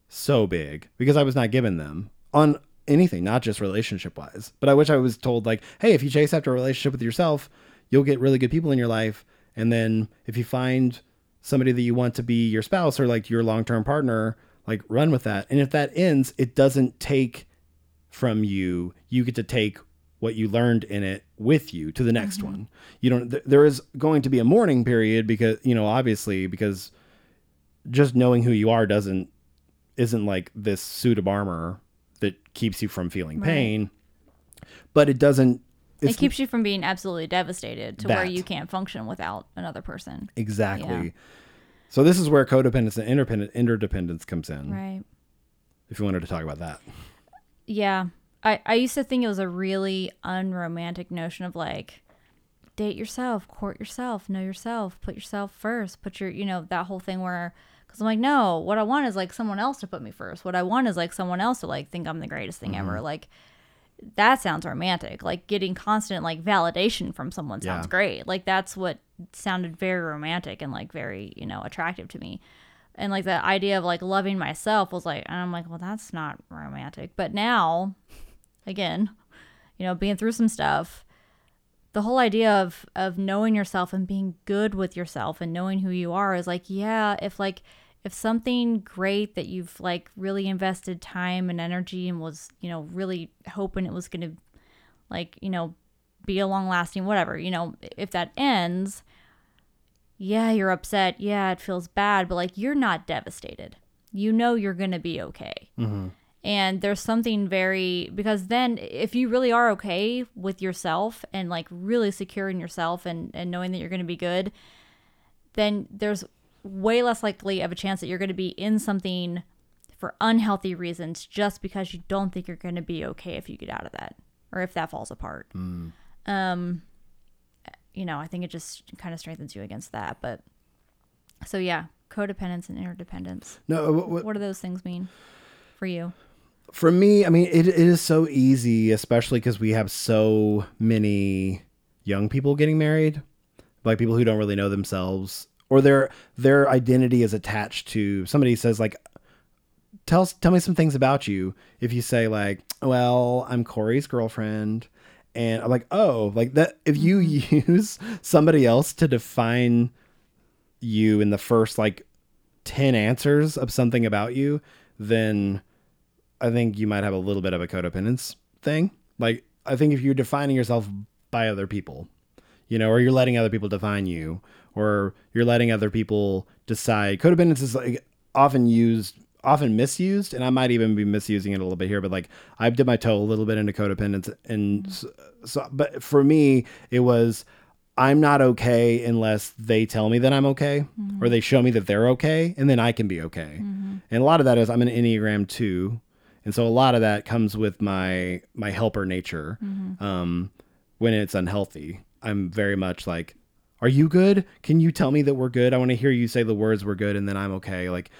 so big because I was not given them on anything, not just relationship wise. But I wish I was told like, hey, if you chase after a relationship with yourself, you'll get really good people in your life, and then if you find somebody that you want to be your spouse or like your long term partner, like run with that. And if that ends, it doesn't take from you. You get to take what you learned in it with you to the next mm-hmm. one. You don't. Th- there is going to be a mourning period because you know obviously because just knowing who you are doesn't isn't like this suit of armor that keeps you from feeling Right. pain but it doesn't It keeps you from being absolutely devastated to where you can't function without another person. exactly Yeah. so this is where codependence and interdependent interdependence comes in Right. if you wanted to talk about that Yeah. I, I used to think it was a really unromantic notion of like date yourself, court yourself, know yourself, put yourself first, put your, you know, that whole thing where, because I'm like, no, what I want is like someone else to put me first. What I want is like someone else to like think I'm the greatest thing ever. Mm-hmm. Like, that sounds romantic. Like getting constant like validation from someone sounds Yeah. great. Like that's what sounded very romantic and like very, you know, attractive to me. And like the idea of like loving myself was like, and I'm like, well, that's not romantic. But now, again, you know, being through some stuff, the whole idea of of knowing yourself and being good with yourself and knowing who you are is like, yeah, if like if something great that you've like really invested time and energy and was, you know, really hoping it was going to like, you know, be a long lasting whatever, you know, if that ends, yeah, you're upset. Yeah, it feels bad, but like you're not devastated. You know you're going to be okay. Mm-hmm. And there's something very because then if you really are okay with yourself and like really secure in yourself and and knowing that you're going to be good, then there's way less likely of a chance that you're going to be in something for unhealthy reasons just because you don't think you're going to be okay if you get out of that or if that falls apart. Um you know, I think it just kind of strengthens you against that, but so yeah, codependence and interdependence. No, what, what, What do those things mean for you? for me, I mean, it, it is so easy, especially because we have so many young people getting married, like people who don't really know themselves, or their their identity is attached to somebody says like, tell tell me some things about you. If you say like, well, I'm Corey's girlfriend, and I'm like, oh, like that. If you mm-hmm. use somebody else to define you in the first like 10 answers of something about you, then I think you might have a little bit of a codependence thing. Like, I think if you're defining yourself by other people, you know, or you're letting other people define you, or you're letting other people decide. Codependence is like often used, often misused, and I might even be misusing it a little bit here. But like, I dipped my toe a little bit into codependence, and so, so but for me, it was I'm not okay unless they tell me that I'm okay, or they show me that they're okay, and then I can be okay. And a lot of that is I'm an Enneagram two, and so a lot of that comes with my my helper nature. Um, when it's unhealthy, I'm very much like, "Are you good? Can you tell me that we're good? I want to hear you say the words we're good, and then I'm okay." Like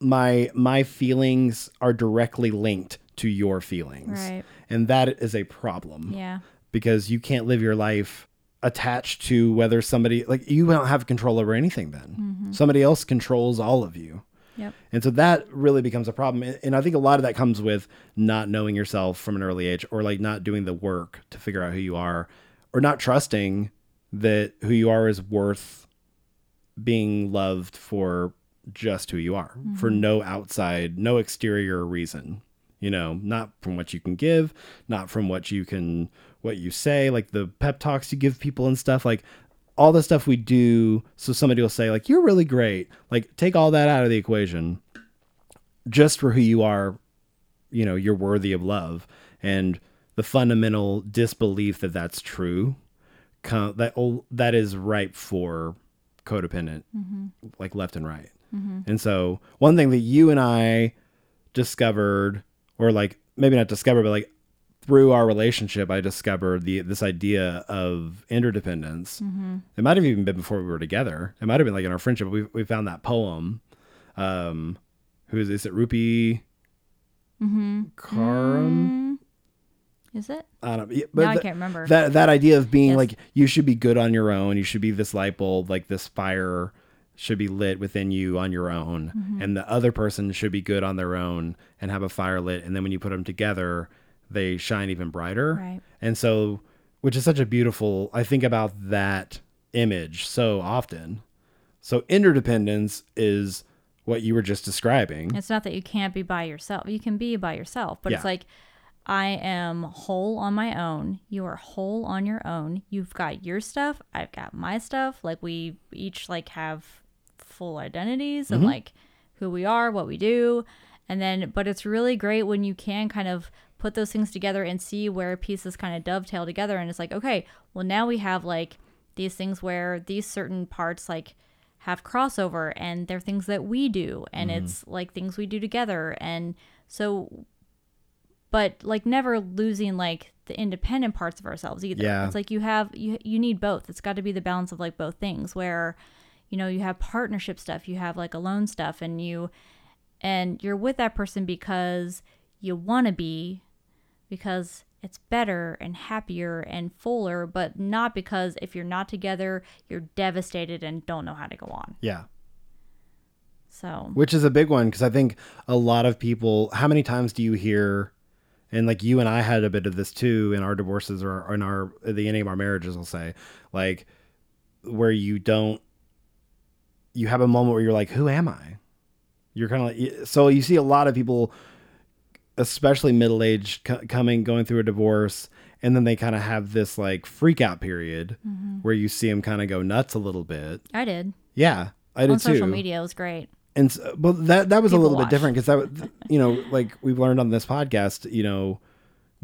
my my feelings are directly linked to your feelings, Right. and that is a problem Yeah. because you can't live your life attached to whether somebody like you don't have control over anything then mm-hmm. somebody else controls all of you Yep. and so that really becomes a problem and i think a lot of that comes with not knowing yourself from an early age or like not doing the work to figure out who you are or not trusting that who you are is worth being loved for just who you are for mm-hmm. no outside no exterior reason you know not from what you can give not from what you can what you say like the pep talks you give people and stuff like all the stuff we do. So somebody will say like you're really great. Like take all that out of the equation just for who you are you know you're worthy of love. And the fundamental disbelief that that's true that oh, that is ripe for codependent mm-hmm. like left and right. Mm-hmm. And so one thing that you and i discovered or like maybe not discovered but like through our relationship i discovered the this idea of interdependence. Mm-hmm. It might have even been before we were together. It might have been like in our friendship we, we found that poem um who is, is it rupi karam Is it? I don't. yeah, But Now I can't remember. that that idea of being Yes. like you should be good on your own. You should be this light bulb, like this fire should be lit within you on your own, Mm-hmm. and the other person should be good on their own and have a fire lit. And then when you put them together, they shine even brighter. Right. And so, which is such a beautiful. I think about that image so often. So interdependence is what you were just describing. It's not that you can't be by yourself. You can be by yourself, but Yeah. it's like I am whole on my own. You are whole on your own. You've got your stuff. I've got my stuff. Like we each like have full identities and mm-hmm. like who we are, what we do. And then but it's really great when you can kind of put those things together and see where pieces kind of dovetail together and it's like, okay, well now we have like these things where these certain parts like have crossover and they're things that we do and mm-hmm. it's like things we do together and so but like never losing like the independent parts of ourselves either. Yeah. It's like you have you you need both. It's got to be the balance of like both things where you know, you have partnership stuff, you have like alone stuff and you and you're with that person because you want to be because it's better and happier and fuller, but not because if you're not together, you're devastated and don't know how to go on. Yeah. So, Which is a big one because I think a lot of people, how many times do you hear, and like you and I had a bit of this too in our divorces or in our, the ending of our marriages, I'll say, like where you don't, you have a moment where you're like, who am I? You're kind of like, so you see a lot of people, especially middle aged, c- coming, going through a divorce. And then they kind of have this like freak out period mm-hmm. where you see them kind of go nuts a little bit. I did. Yeah, I did On too social media, it was great. And so, well that that was a little watch. bit different because that was- you know like we've learned on this podcast you know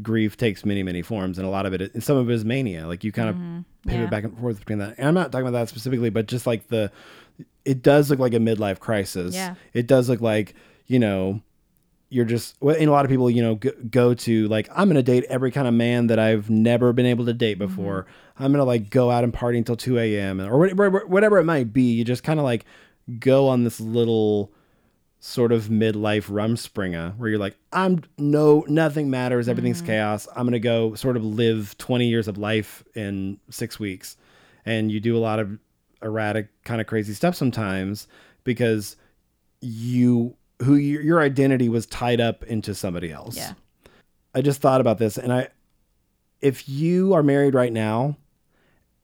grief takes many many forms and a lot of it and some of it is mania like you kind of pivot Mm-hmm. Yeah. back and forth between that and i'm not talking about that specifically but just like the it does look like a midlife crisis Yeah. it does look like you know you're just and a lot of people you know go, to like i'm gonna date every kind of man that i've never been able to date Mm-hmm. before i'm gonna like go out and party until 2 a.m or whatever, whatever it might be you just kind of like go on this little sort of midlife rumspringa where you're like i'm no nothing matters. Everything's mm. chaos. I'm gonna go sort of live 20 years of life in six weeks. And you do a lot of erratic kind of crazy stuff sometimes because you who your, your identity was tied up into somebody else. Yeah. i just thought about this and i if you are married right now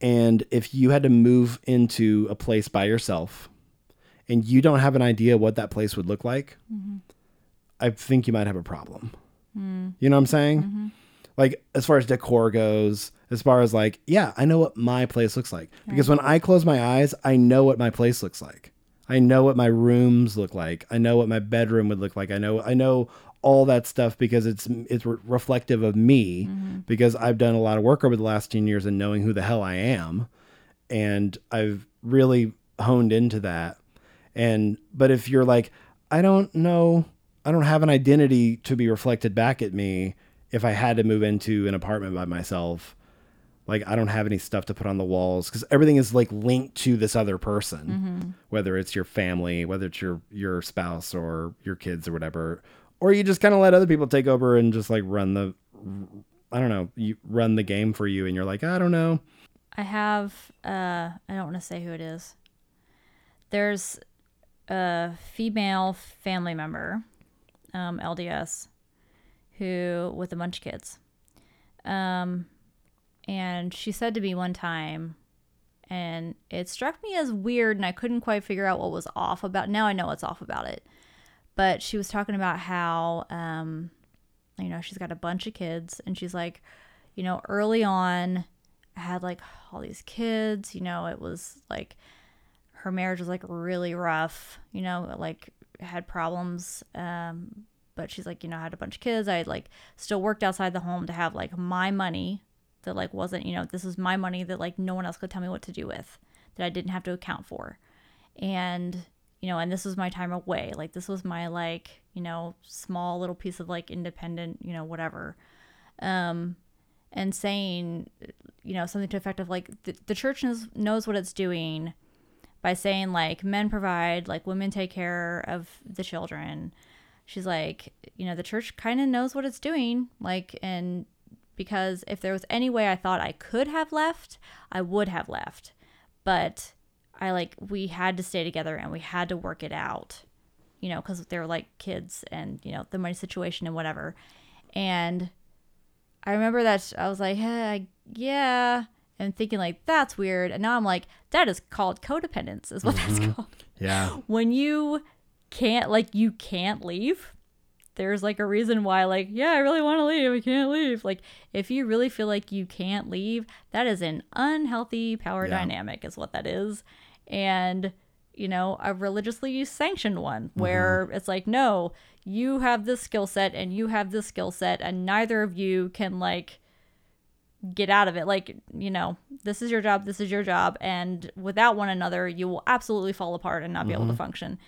and if you had to move into a place by yourself and you don't have an idea what that place would look like mm-hmm. i think you might have a problem. Mm. You know what i'm saying? Mm-hmm. Like as far as decor goes as far as like yeah i know what my place looks like. Because when i close my eyes i know what my place looks like. I know what my rooms look like. I know what my bedroom would look like. I know i know all that stuff because it's it's re- reflective of me mm-hmm. because i've done a lot of work over the last 10 years and knowing who the hell i am. And i've really honed into that and but if you're like i don't know i don't have an identity to be reflected back at me if i had to move into an apartment by myself like i don't have any stuff to put on the walls because everything is like linked to this other person whether it's your family whether it's your your spouse or your kids or whatever. Or you just kind of let other people take over and just like run the i don't know you run the game for you and you're like i don't know. I have uh I don't want to say who it is. There's a female family member, um, LDS, who with a bunch of kids. Um and she said to me one time and it struck me as weird and I couldn't quite figure out what was off about now I know what's off about it. But she was talking about how um you know, she's got a bunch of kids and she's like, you know, early on I had like all these kids, you know, it was like her marriage was like really rough, you know, like had problems. Um, but she's like, you know, I had a bunch of kids. I like still worked outside the home to have like my money that like wasn't, you know, this was my money that like no one else could tell me what to do with, that I didn't have to account for. And, you know, and this was my time away. Like this was my like, you know, small little piece of like independent, you know, whatever. Um, and saying, you know, something to effect of like the, the church knows, knows what it's doing by saying like men provide, like women take care of the children. She's like, you know, the church kind of knows what it's doing, like, and because if there was any way I thought I could have left, I would have left, but I like we had to stay together and we had to work it out, you know, because they were like kids and you know the money situation and whatever, and I remember that I was like, hey, yeah, and thinking like that's weird, and now I'm like, that is called codependence, is what that's mm-hmm. called. yeah When you can't like you can't leave. There's like a reason why, like, yeah, I really want to leave. I can't leave. Like, if you really feel like you can't leave, that is an unhealthy power Yeah. dynamic, is what that is. And, you know, a religiously sanctioned one mm-hmm. where it's like, no, you have this skill set and you have this skill set, and neither of you can, like, get out of it. Like, you know, this is your job, this is your job, and without one another, you will absolutely fall apart and not be able to mm-hmm. function.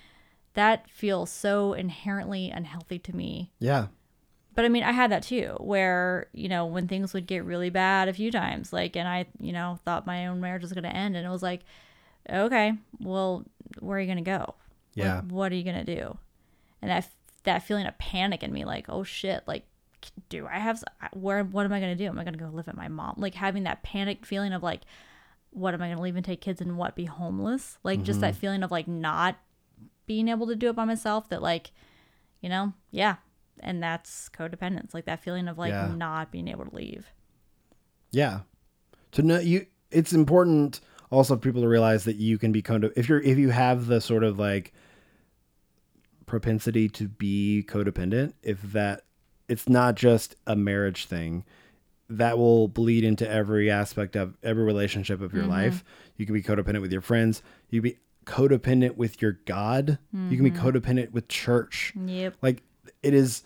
That feels so inherently unhealthy to me. Yeah. but I mean, I had that too, where you know when things would get really bad a few times, like, and I, you know, thought my own marriage was going to end, and it was like, okay, well, where are you going to go? Yeah. What, what are you going to do? And that that feeling of panic in me, like, oh shit, like, do I have where? What am I going to do? Am I going to go live at my mom? Like having that panicked feeling of like, what am I going to leave and take kids and what be homeless? Like just that mm-hmm. feeling of like not being able to do it by myself. That like, you know, yeah, and that's codependence. Like that feeling of like Yeah. not being able to leave. Yeah. To know you it's important also for people to realize that you can be code if you're if you have the sort of like propensity to be codependent, if that it's not just a marriage thing, that will bleed into every aspect of every relationship of your mm-hmm. life. You can be codependent with your friends, you can be codependent with your God, you can be mm-hmm. codependent with church. Yep. Like it is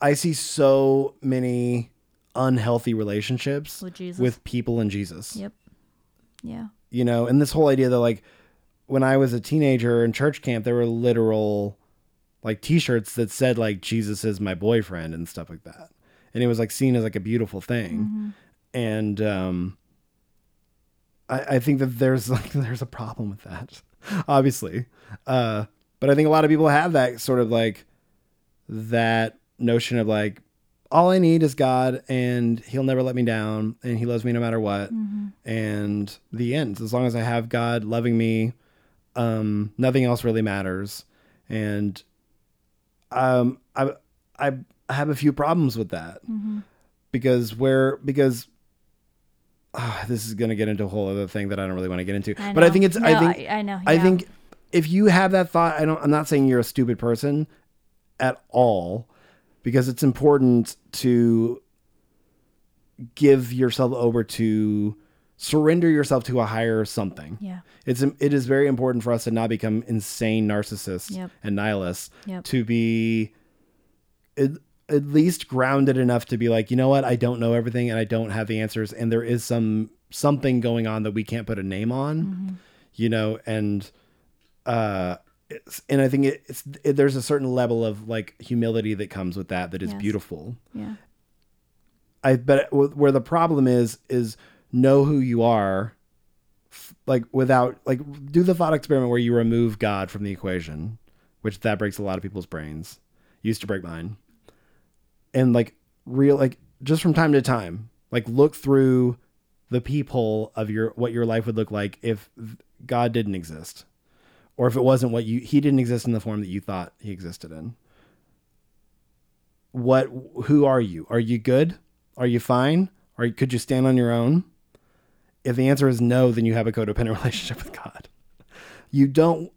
I see so many unhealthy relationships With Jesus. with people and Jesus. Yep. Yeah. You know, and this whole idea that like when I was a teenager in church camp, there were literal like t-shirts that said like Jesus is my boyfriend and stuff like that. And it was like seen as like a beautiful thing. And um I, I think that there's like there's a problem with that. Obviously. Uh but I think a lot of people have that sort of like that notion of like all I need is God and he'll never let me down and he loves me no matter what. And the end. As long as I have God loving me, um, nothing else really matters. And um, I, I have a few problems with that because where because ah, this is going to get into a whole other thing that I don't really want to get into. I but I think it's I think I- I know, I think if you have that thought, I don't. I'm not saying you're a stupid person at all, because it's important to give yourself over to surrender yourself to a higher something. Yeah. It's it is very important for us to not become insane narcissists Yep. and nihilists. Yep. To be at, at least grounded enough to be like, you know what, I don't know everything and I don't have the answers, and there is some something going on that we can't put a name on. You know, and uh, it's, and I think it, it's it, there's a certain level of like humility that comes with that that is Yes. beautiful. Yeah. I but where the problem is is know who you are, like without like do the thought experiment where you remove God from the equation, which that breaks a lot of people's brains. Used to break mine, and like real like just from time to time, like look through the peephole of your what your life would look like if God didn't exist, or if it wasn't what you he didn't exist in the form that you thought he existed in. What who are you? Are you good? Are you fine? Or could you stand on your own if the answer is no then you have a codependent relationship with god you don't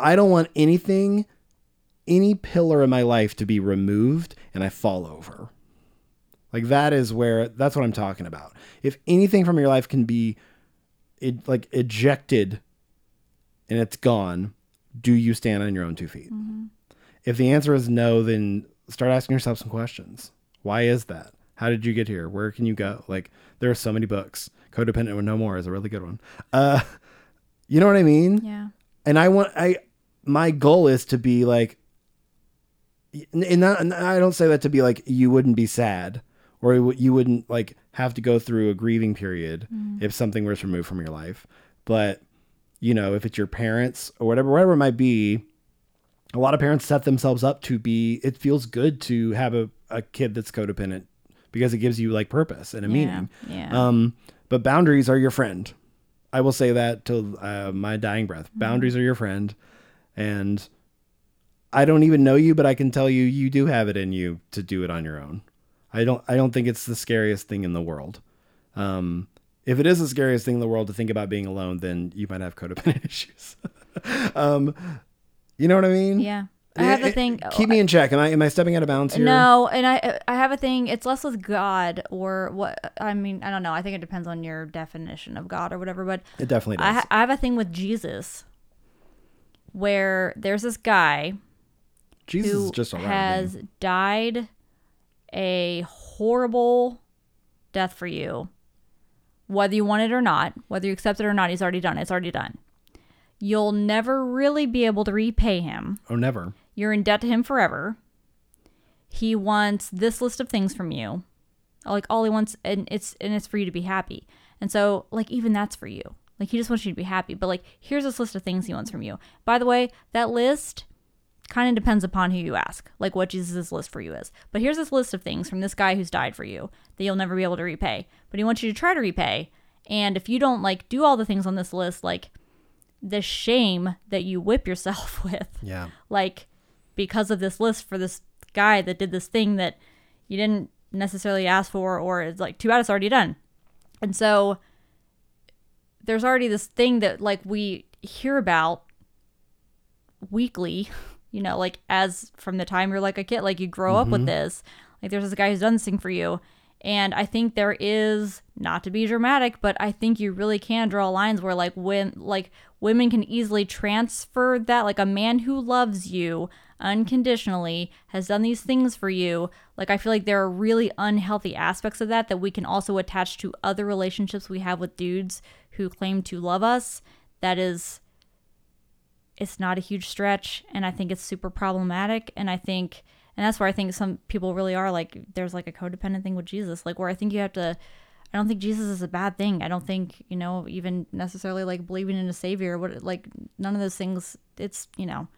i don't want anything any pillar in my life to be removed and i fall over like that is where that's what i'm talking about if anything from your life can be it, like ejected and it's gone do you stand on your own two feet mm-hmm. if the answer is no, then start asking yourself some questions. Why is that? How did you get here? Where can you go? Like there are so many books. Codependent with No More is a really good one. Uh, you know what I mean? Yeah. And I want I my goal is to be like, and not, and I don't say that to be like you wouldn't be sad or you wouldn't like have to go through a grieving period if something was removed from your life. But you know, if it's your parents or whatever, whatever it might be, a lot of parents set themselves up to be it feels good to have a, a kid that's codependent because it gives you like purpose and a meaning Yeah. um but boundaries are your friend. I will say that till uh, my dying breath. Boundaries are your friend. And i don't even know you but i can tell you you do have it in you to do it on your own. I don't i don't think it's the scariest thing in the world. Um if it is the scariest thing in the world to think about being alone then you might have codependent issues. Um you know what i mean? Yeah. I have a thing. Keep me in check. Am I am I stepping out of bounds here? No, and I I have a thing. It's less with God or what. I mean, I don't know. I think it depends on your definition of God or whatever. But It definitely does. I I have a thing with Jesus, where there's this guy Jesus just a has died a horrible death for you, whether you want it or not, whether you accept it or not. He's already done. It's already done. You'll never really be able to repay him. Oh, never. You're in debt to him forever. he wants this list of things from you. Like all he wants and it's and it's for you to be happy. And so like even that's for you. Like he just wants you to be happy. But like here's this list of things he wants from you. By the way, that list kind of depends upon who you ask, like what Jesus' list for you is. But here's this list of things from this guy who's died for you that you'll never be able to repay. But he wants you to try to repay. And if you don't like do all the things on this list, like the shame that you whip yourself with, Yeah. like because of this list for this guy that did this thing that you didn't necessarily ask for, or it's like too bad it's already done. And so there's already this thing that like we hear about weekly, you know, like as from the time you're like a kid, like you grow up with mm-hmm. this. Like there's this guy who's done this thing for you. And I think there is not to be dramatic, but I think you really can draw lines where like when like women can easily transfer that like a man who loves you unconditionally has done these things for you. Like I feel like there are really unhealthy aspects of that that we can also attach to other relationships we have with dudes who claim to love us. That is it's not a huge stretch and I think it's super problematic and I think and that's where I think some people really are like there's like a codependent thing with Jesus like where I think you have to I don't think Jesus is a bad thing. I don't think, you know, even necessarily like believing in a savior what like none of those things it's, you know,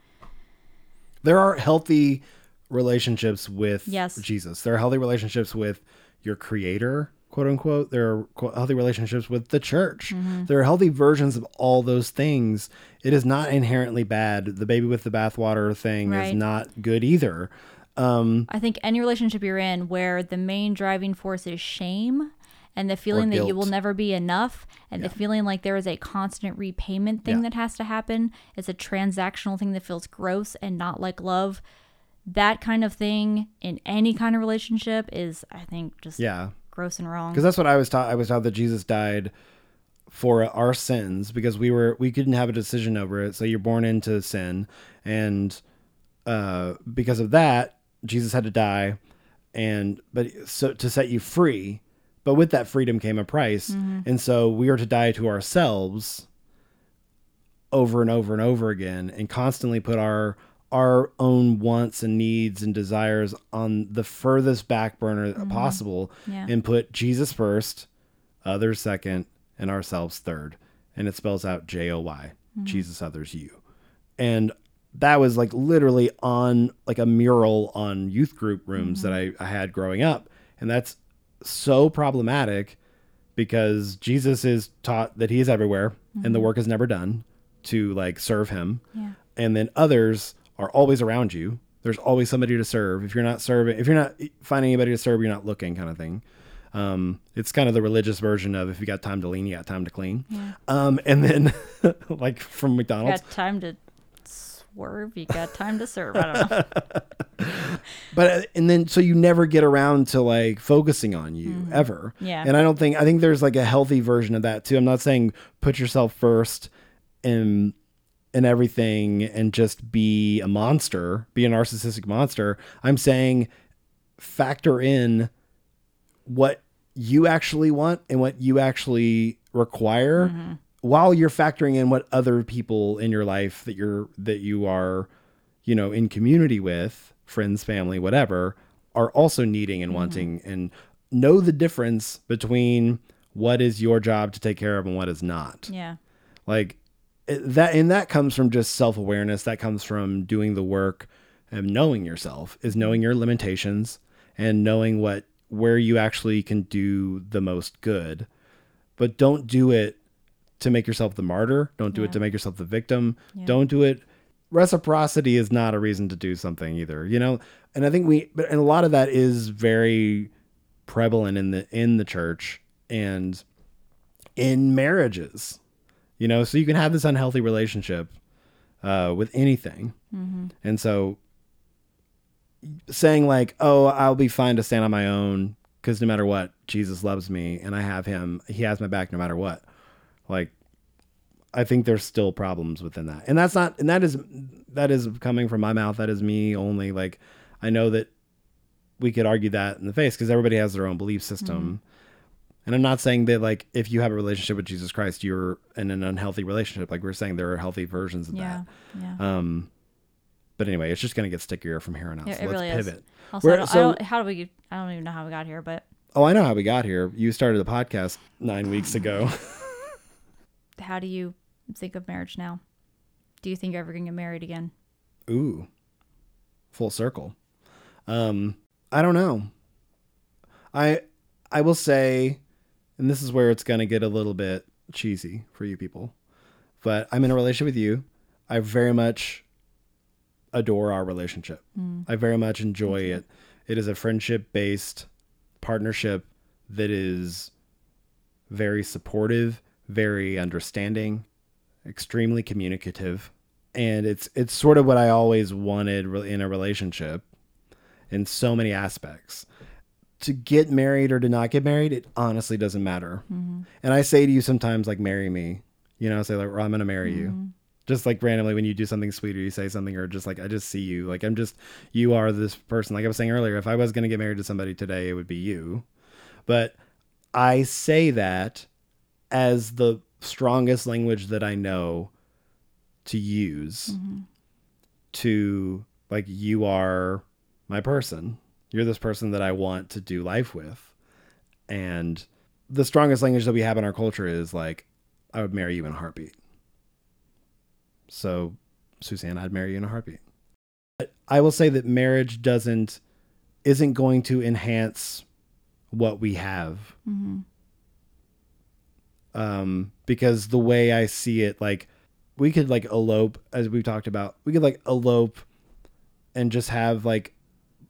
There are healthy relationships with Yes. Jesus. There are healthy relationships with your creator, quote unquote. There are healthy relationships with the church. Mm-hmm. There are healthy versions of all those things. It is not inherently bad. The baby with the bathwater thing is not good either. Um, I think any relationship you're in where the main driving force is shame and the feeling that you will never be enough and the feeling like there is a constant repayment thing Yeah. that has to happen, it's a transactional thing that feels gross and not like love. That kind of thing in any kind of relationship is, I think, just Yeah. gross and wrong. Because that's what I was taught. I was taught that Jesus died for our sins because we were we couldn't have a decision over it. So you're born into sin, and uh, because of that, Jesus had to die, and but so to set you free. But with that freedom came a price, mm-hmm. and so we are to die to ourselves over and over and over again, and constantly put our our own wants and needs and desires on the furthest back burner mm-hmm. possible Yeah. and put Jesus first, others second, and ourselves third. And it spells out J O Y, mm-hmm. Jesus, others, you. And that was like literally on like a mural on youth group rooms that I, I had growing up. And that's so problematic because Jesus is taught that he is everywhere and the work is never done to like serve him. Yeah. And then others are always around you. There's always somebody to serve. If you're not serving, if you're not finding anybody to serve, you're not looking kind of thing. Um, it's kind of the religious version of if you got time to lean, you got time to clean. Um, and then like from You McDonald's, got time to swerve, you got time to serve. I don't know. but uh, and then so you never get around to like focusing on you ever. Mm-hmm. Yeah. And I don't think I think there's like a healthy version of that too. I'm not saying put yourself first in in everything and just be a monster, be a narcissistic monster. I'm saying factor in what you actually want and what you actually require Mm-hmm. While you're factoring in what other people in your life that you're that you are you know in community with friends family whatever are also needing and wanting. Mm-hmm. And know the difference between what is your job to take care of and what is not. Yeah. like eh, that and that comes from just self-awareness. That comes from doing the work and knowing yourself is knowing your limitations and knowing what where you actually can do the most good. But don't do it to make yourself the martyr. Don't do Yeah. it to make yourself the victim. Yeah. don't do it. Reciprocity is not a reason to do something either you know? And i think we but and a lot of that is very prevalent in the in the church and in marriages you know? So you can have this unhealthy relationship uh, with anything. And so saying like oh i'll be fine to stand on my own because no matter what jesus loves me and i have him he has my back no matter what like i think there's still problems within that and that's not and that is that is coming from my mouth that is me only like i know that we could argue that in the face because everybody has their own belief system and I'm not saying that like if you have a relationship with Jesus Christ, you're in an unhealthy relationship. Like we're saying, there are healthy versions of Yeah. Yeah. Um, But anyway, it's just going to get stickier from here on out. It- so it let's really is. pivot. Also, I don't, so- I don't, how do we? I don't even know how we got here, but Oh, I know how we got here. You started the podcast nine weeks ago. how do you think of marriage now? Do you think you're ever gonna get married again? Ooh, full circle. Um, I don't know. I I will say, and this is where it's gonna get a little bit cheesy for you people, but I'm in a relationship with you. I very much adore our relationship. I very much enjoy it. It is a friendship based partnership that is very supportive, very understanding, extremely communicative, and it's it's sort of what I always wanted in a relationship in so many aspects. To get married or to not get married, it honestly doesn't matter. Mm-hmm. And I say to you sometimes, like, marry me. You know, say like, well, I'm gonna marry you. Mm-hmm. Just like randomly when you do something sweet or you say something or just like I just see you. Like I'm just you are this person. Like I was saying earlier, if I was gonna get married to somebody today, it would be you. But I say that as the strongest language that I know to use mm-hmm. to like you are my person. You're this person that I want to do life with. And the strongest language that we have in our culture is like I would marry you in a heartbeat. So, Suzanne, I'd marry you in a heartbeat. But I will say that marriage doesn't isn't going to enhance what we have mm-hmm. Um because the way i see it like we could like elope as we've talked about we could like elope and just have like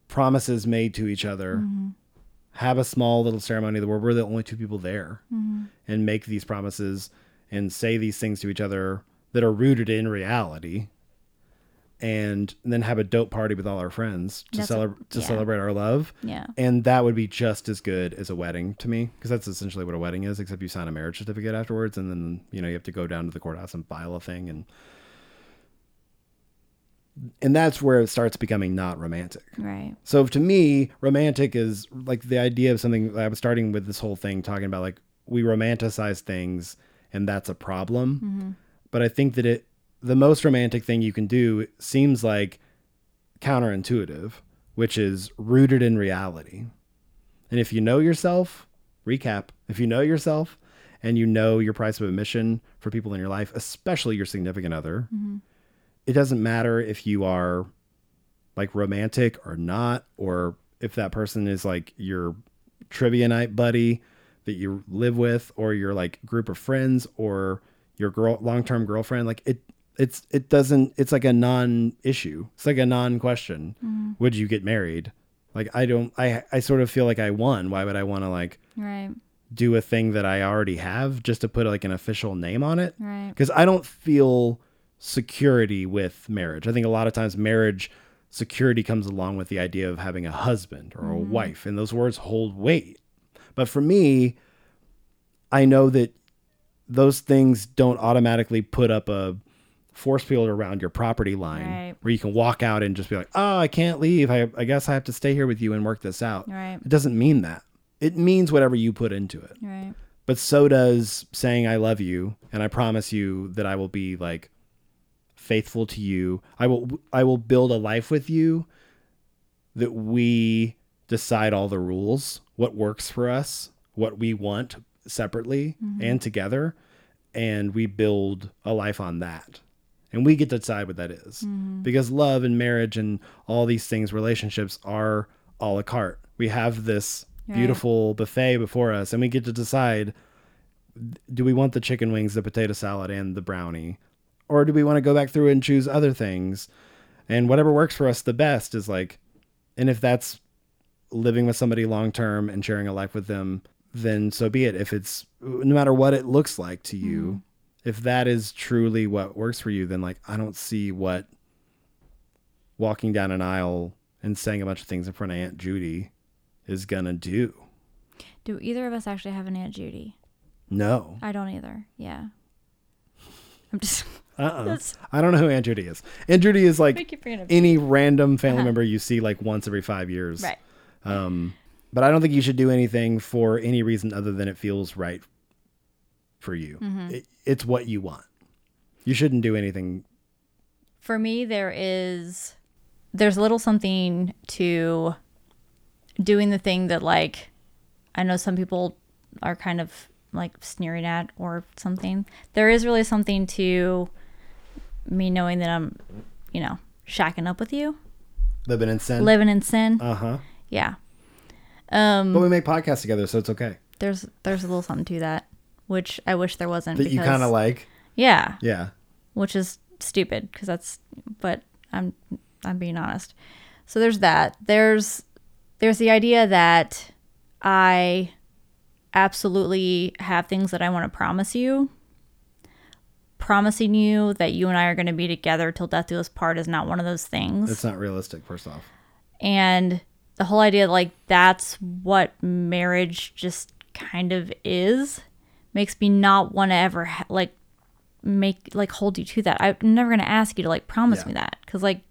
promises made to each other have a small little ceremony where we're the only two people there and make these promises and say these things to each other that are rooted in reality and then have a dope party with all our friends to, That's a- to yeah. celebrate our love Yeah. and that would be just as good as a wedding to me because that's essentially what a wedding is except you sign a marriage certificate afterwards and then you know you have to go down to the courthouse and file a thing and and that's where it starts becoming not romantic Right. so to me romantic is like the idea of something i was starting with this whole thing talking about like we romanticize things and that's a problem mm-hmm. but i think that it the most romantic thing you can do seems like counterintuitive which is rooted in reality and if you know yourself recap if you know yourself and you know your price of admission for people in your life especially your significant other mm-hmm. it doesn't matter if you are like romantic or not, or if that person is like your trivia night buddy that you live with, or your like group of friends, or your girl long term girlfriend. Like it, it's it doesn't. It's like a non issue. It's like a non question. Mm. Would you get married? Like I don't. I I sort of feel like I won. Why would I want to like Right. do a thing that I already have just to put like an official name on it? Right. because I don't feel security with marriage. I think a lot of times marriage security comes along with the idea of having a husband or a mm-hmm. wife, and those words hold weight. But for me, I know that those things don't automatically put up a force field around your property line Right. where you can walk out and just be like, oh, I can't leave. I, I guess I have to stay here with you and work this out. Right. It doesn't mean that. It means whatever you put into it Right. but so does saying I love you and I promise you that I will be like faithful to you. I will I will build a life with you that we decide all the rules, what works for us, what we want separately mm-hmm. and together, and we build a life on that. And we get to decide what that is. Mm-hmm. Because love and marriage and all these things, relationships are a la carte. We have this Right. beautiful buffet before us and we get to decide do we want the chicken wings, the potato salad, and the brownie? Or do we want to go back through and choose other things? And whatever works for us the best is like, and if that's living with somebody long term and sharing a life with them, then so be it. If it's no matter what it looks like to you, mm-hmm. If that is truly what works for you, then like, I don't see what walking down an aisle and saying a bunch of things in front of Aunt Judy is gonna do. Do either of us actually have an Aunt Judy? No. I don't either. Yeah. I'm just. Uh-uh. I don't know who Aunt Judy is. Aunt Judy is like any random family Uh-huh. member you see like once every five years. Right. Um, but I don't think you should do anything for any reason other than it feels right for you. Mm-hmm. It, it's what you want. You shouldn't do anything. For me, there is there's a little something to doing the thing that like I know some people are kind of like sneering at or something. There is really something to me knowing that I'm, you know, shacking up with you, Living in sin. living in sin. uh huh. Yeah. Um But we make podcasts together, so it's okay. there's there's a little something to that, which I wish there wasn't That you kind of like. Yeah, Yeah. which is stupid because that's but I'm I'm being honest. So there's that. There's there's the idea that I absolutely have things that I want to promise you. Promising you that you and I are going to be together till death do us part is not one of those things. It's not realistic, first off. and the whole idea like that's what marriage just kind of is makes me not want to ever ha- like make like hold you to that i'm never going to ask you to like promise Yeah. me that because like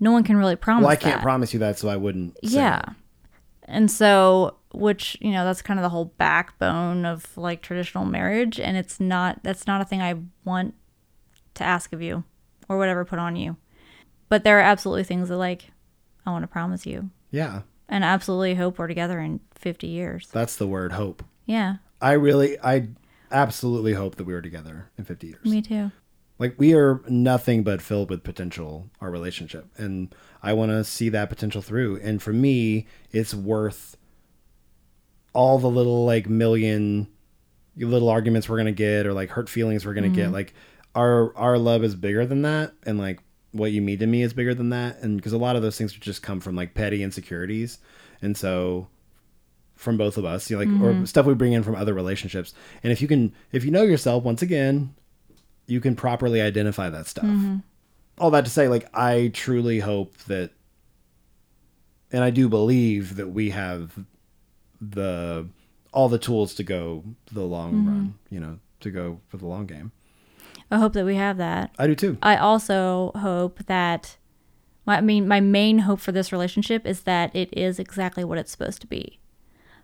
no one can really promise Well, I can't that. promise you that, so I wouldn't. yeah it. and so which you know that's kind of the whole backbone of like traditional marriage and it's not that's not a thing i want to ask of you or whatever put on you but there are absolutely things that like i want to promise you Yeah. and absolutely hope we're together in 50 years. That's the word hope. Yeah, I really, I absolutely hope that we are together in 50 years. me too. Like we are nothing but filled with potential, our relationship. And I want to see that potential through. And for me, it's worth all the little like million little arguments we're going to get or like hurt feelings we're going to get. Mm-hmm. Like our, our love is bigger than that. And like what you mean to me is bigger than that. And because a lot of those things just come from like petty insecurities. And so from both of us, you know, like or mm-hmm. stuff we bring in from other relationships. And if you can, if you know yourself, once again, you can properly identify that stuff. Mm-hmm. All that to say, like I truly hope that, and I do believe that we have the all the tools to go the long mm-hmm. run. You know, to go for the long game. I hope that we have that. I do too. I also hope that, I mean, my main hope for this relationship is that it is exactly what it's supposed to be.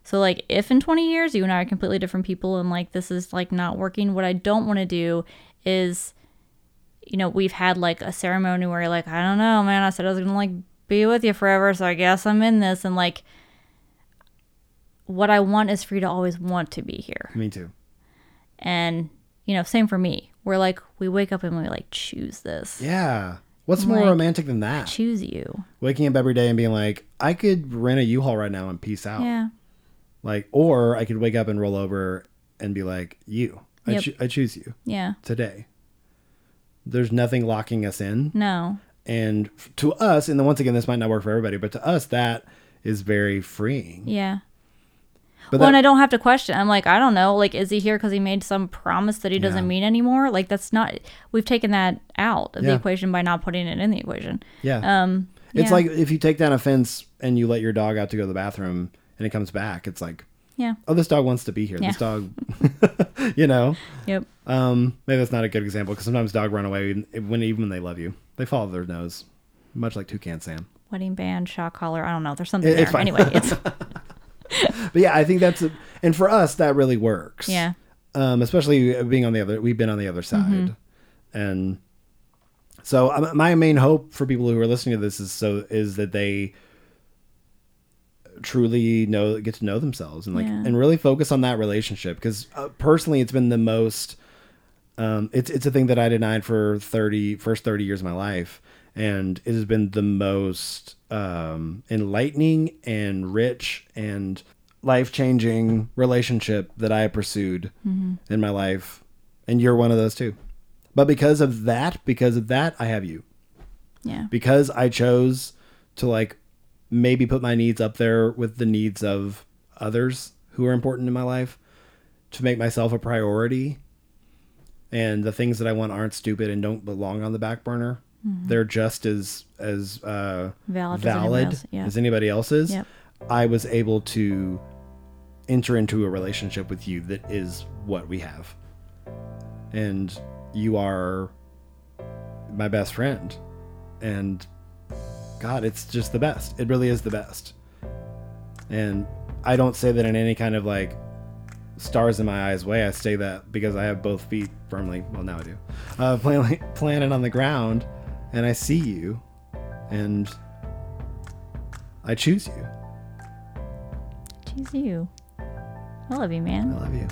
So, like, if in 20 years you and I are completely different people and like this is like not working, what I don't want to do is, you know, we've had like a ceremony where you're like, I don't know, man, I said I was gonna like be with you forever, so I guess I'm in this. And like, what I want is for you to always want to be here. Me too. And, you know, same for me. We're like, we wake up and we like choose this. Yeah. What's more Like- romantic than that? Choose you. Waking up every day and being like, I could rent a U-Haul right now and peace out. Yeah. Like, or I could wake up and roll over and be like, you. I, Yep. choo- I choose you Yeah. today. There's nothing locking us in. No. And to us, and then once again, this might not work for everybody, but to us, that is very freeing. Yeah. But well, and I don't have to question. I'm like, I don't know. Like, is he here because he made some promise that he doesn't Yeah. mean anymore? Like, that's not. We've taken that out of the equation by not putting it in the equation. yeah. Um, it's yeah. like if you take down a fence and you let your dog out to go to the bathroom and it comes back, it's like, yeah. oh, this dog wants to be here. This dog, you know. Yep. Um, maybe that's not a good example because sometimes dog run away when, even when they love you, they follow their nose, much like toucan Sam. Wedding band, shock collar. I don't know. There's something It- there. fine. Anyway, it's But yeah, I think that's a, and for us that really works. yeah. Um, especially being on the other, we've been on the other side, Mm-hmm. and so um, my main hope for people who are listening to this is so is that they truly know get to know themselves and like Yeah. and really focus on that relationship. Because uh, personally it's been the most um, it's it's a thing that I denied for 30 first 30 years of my life. And it has been the most um, enlightening and rich and life-changing relationship that I have pursued in my life. And you're one of those too. But because of that because of that I have you. Yeah. because I chose to like maybe put my needs up there with the needs of others who are important in my life to make myself a priority and the things that I want aren't stupid and don't belong on the back burner. They're just as as uh, Valid as anybody yeah. as anybody else's. Yep. I was able to enter into a relationship with you that is what we have. And you are my best friend. And God, it's just the best. It really is the best. And I don't say that in any kind of like stars in my eyes way. I say that because I have both feet firmly, well, now I do, uh, planting, planted on the ground and I see you and I choose you. Choose you. I love you, man. I love you.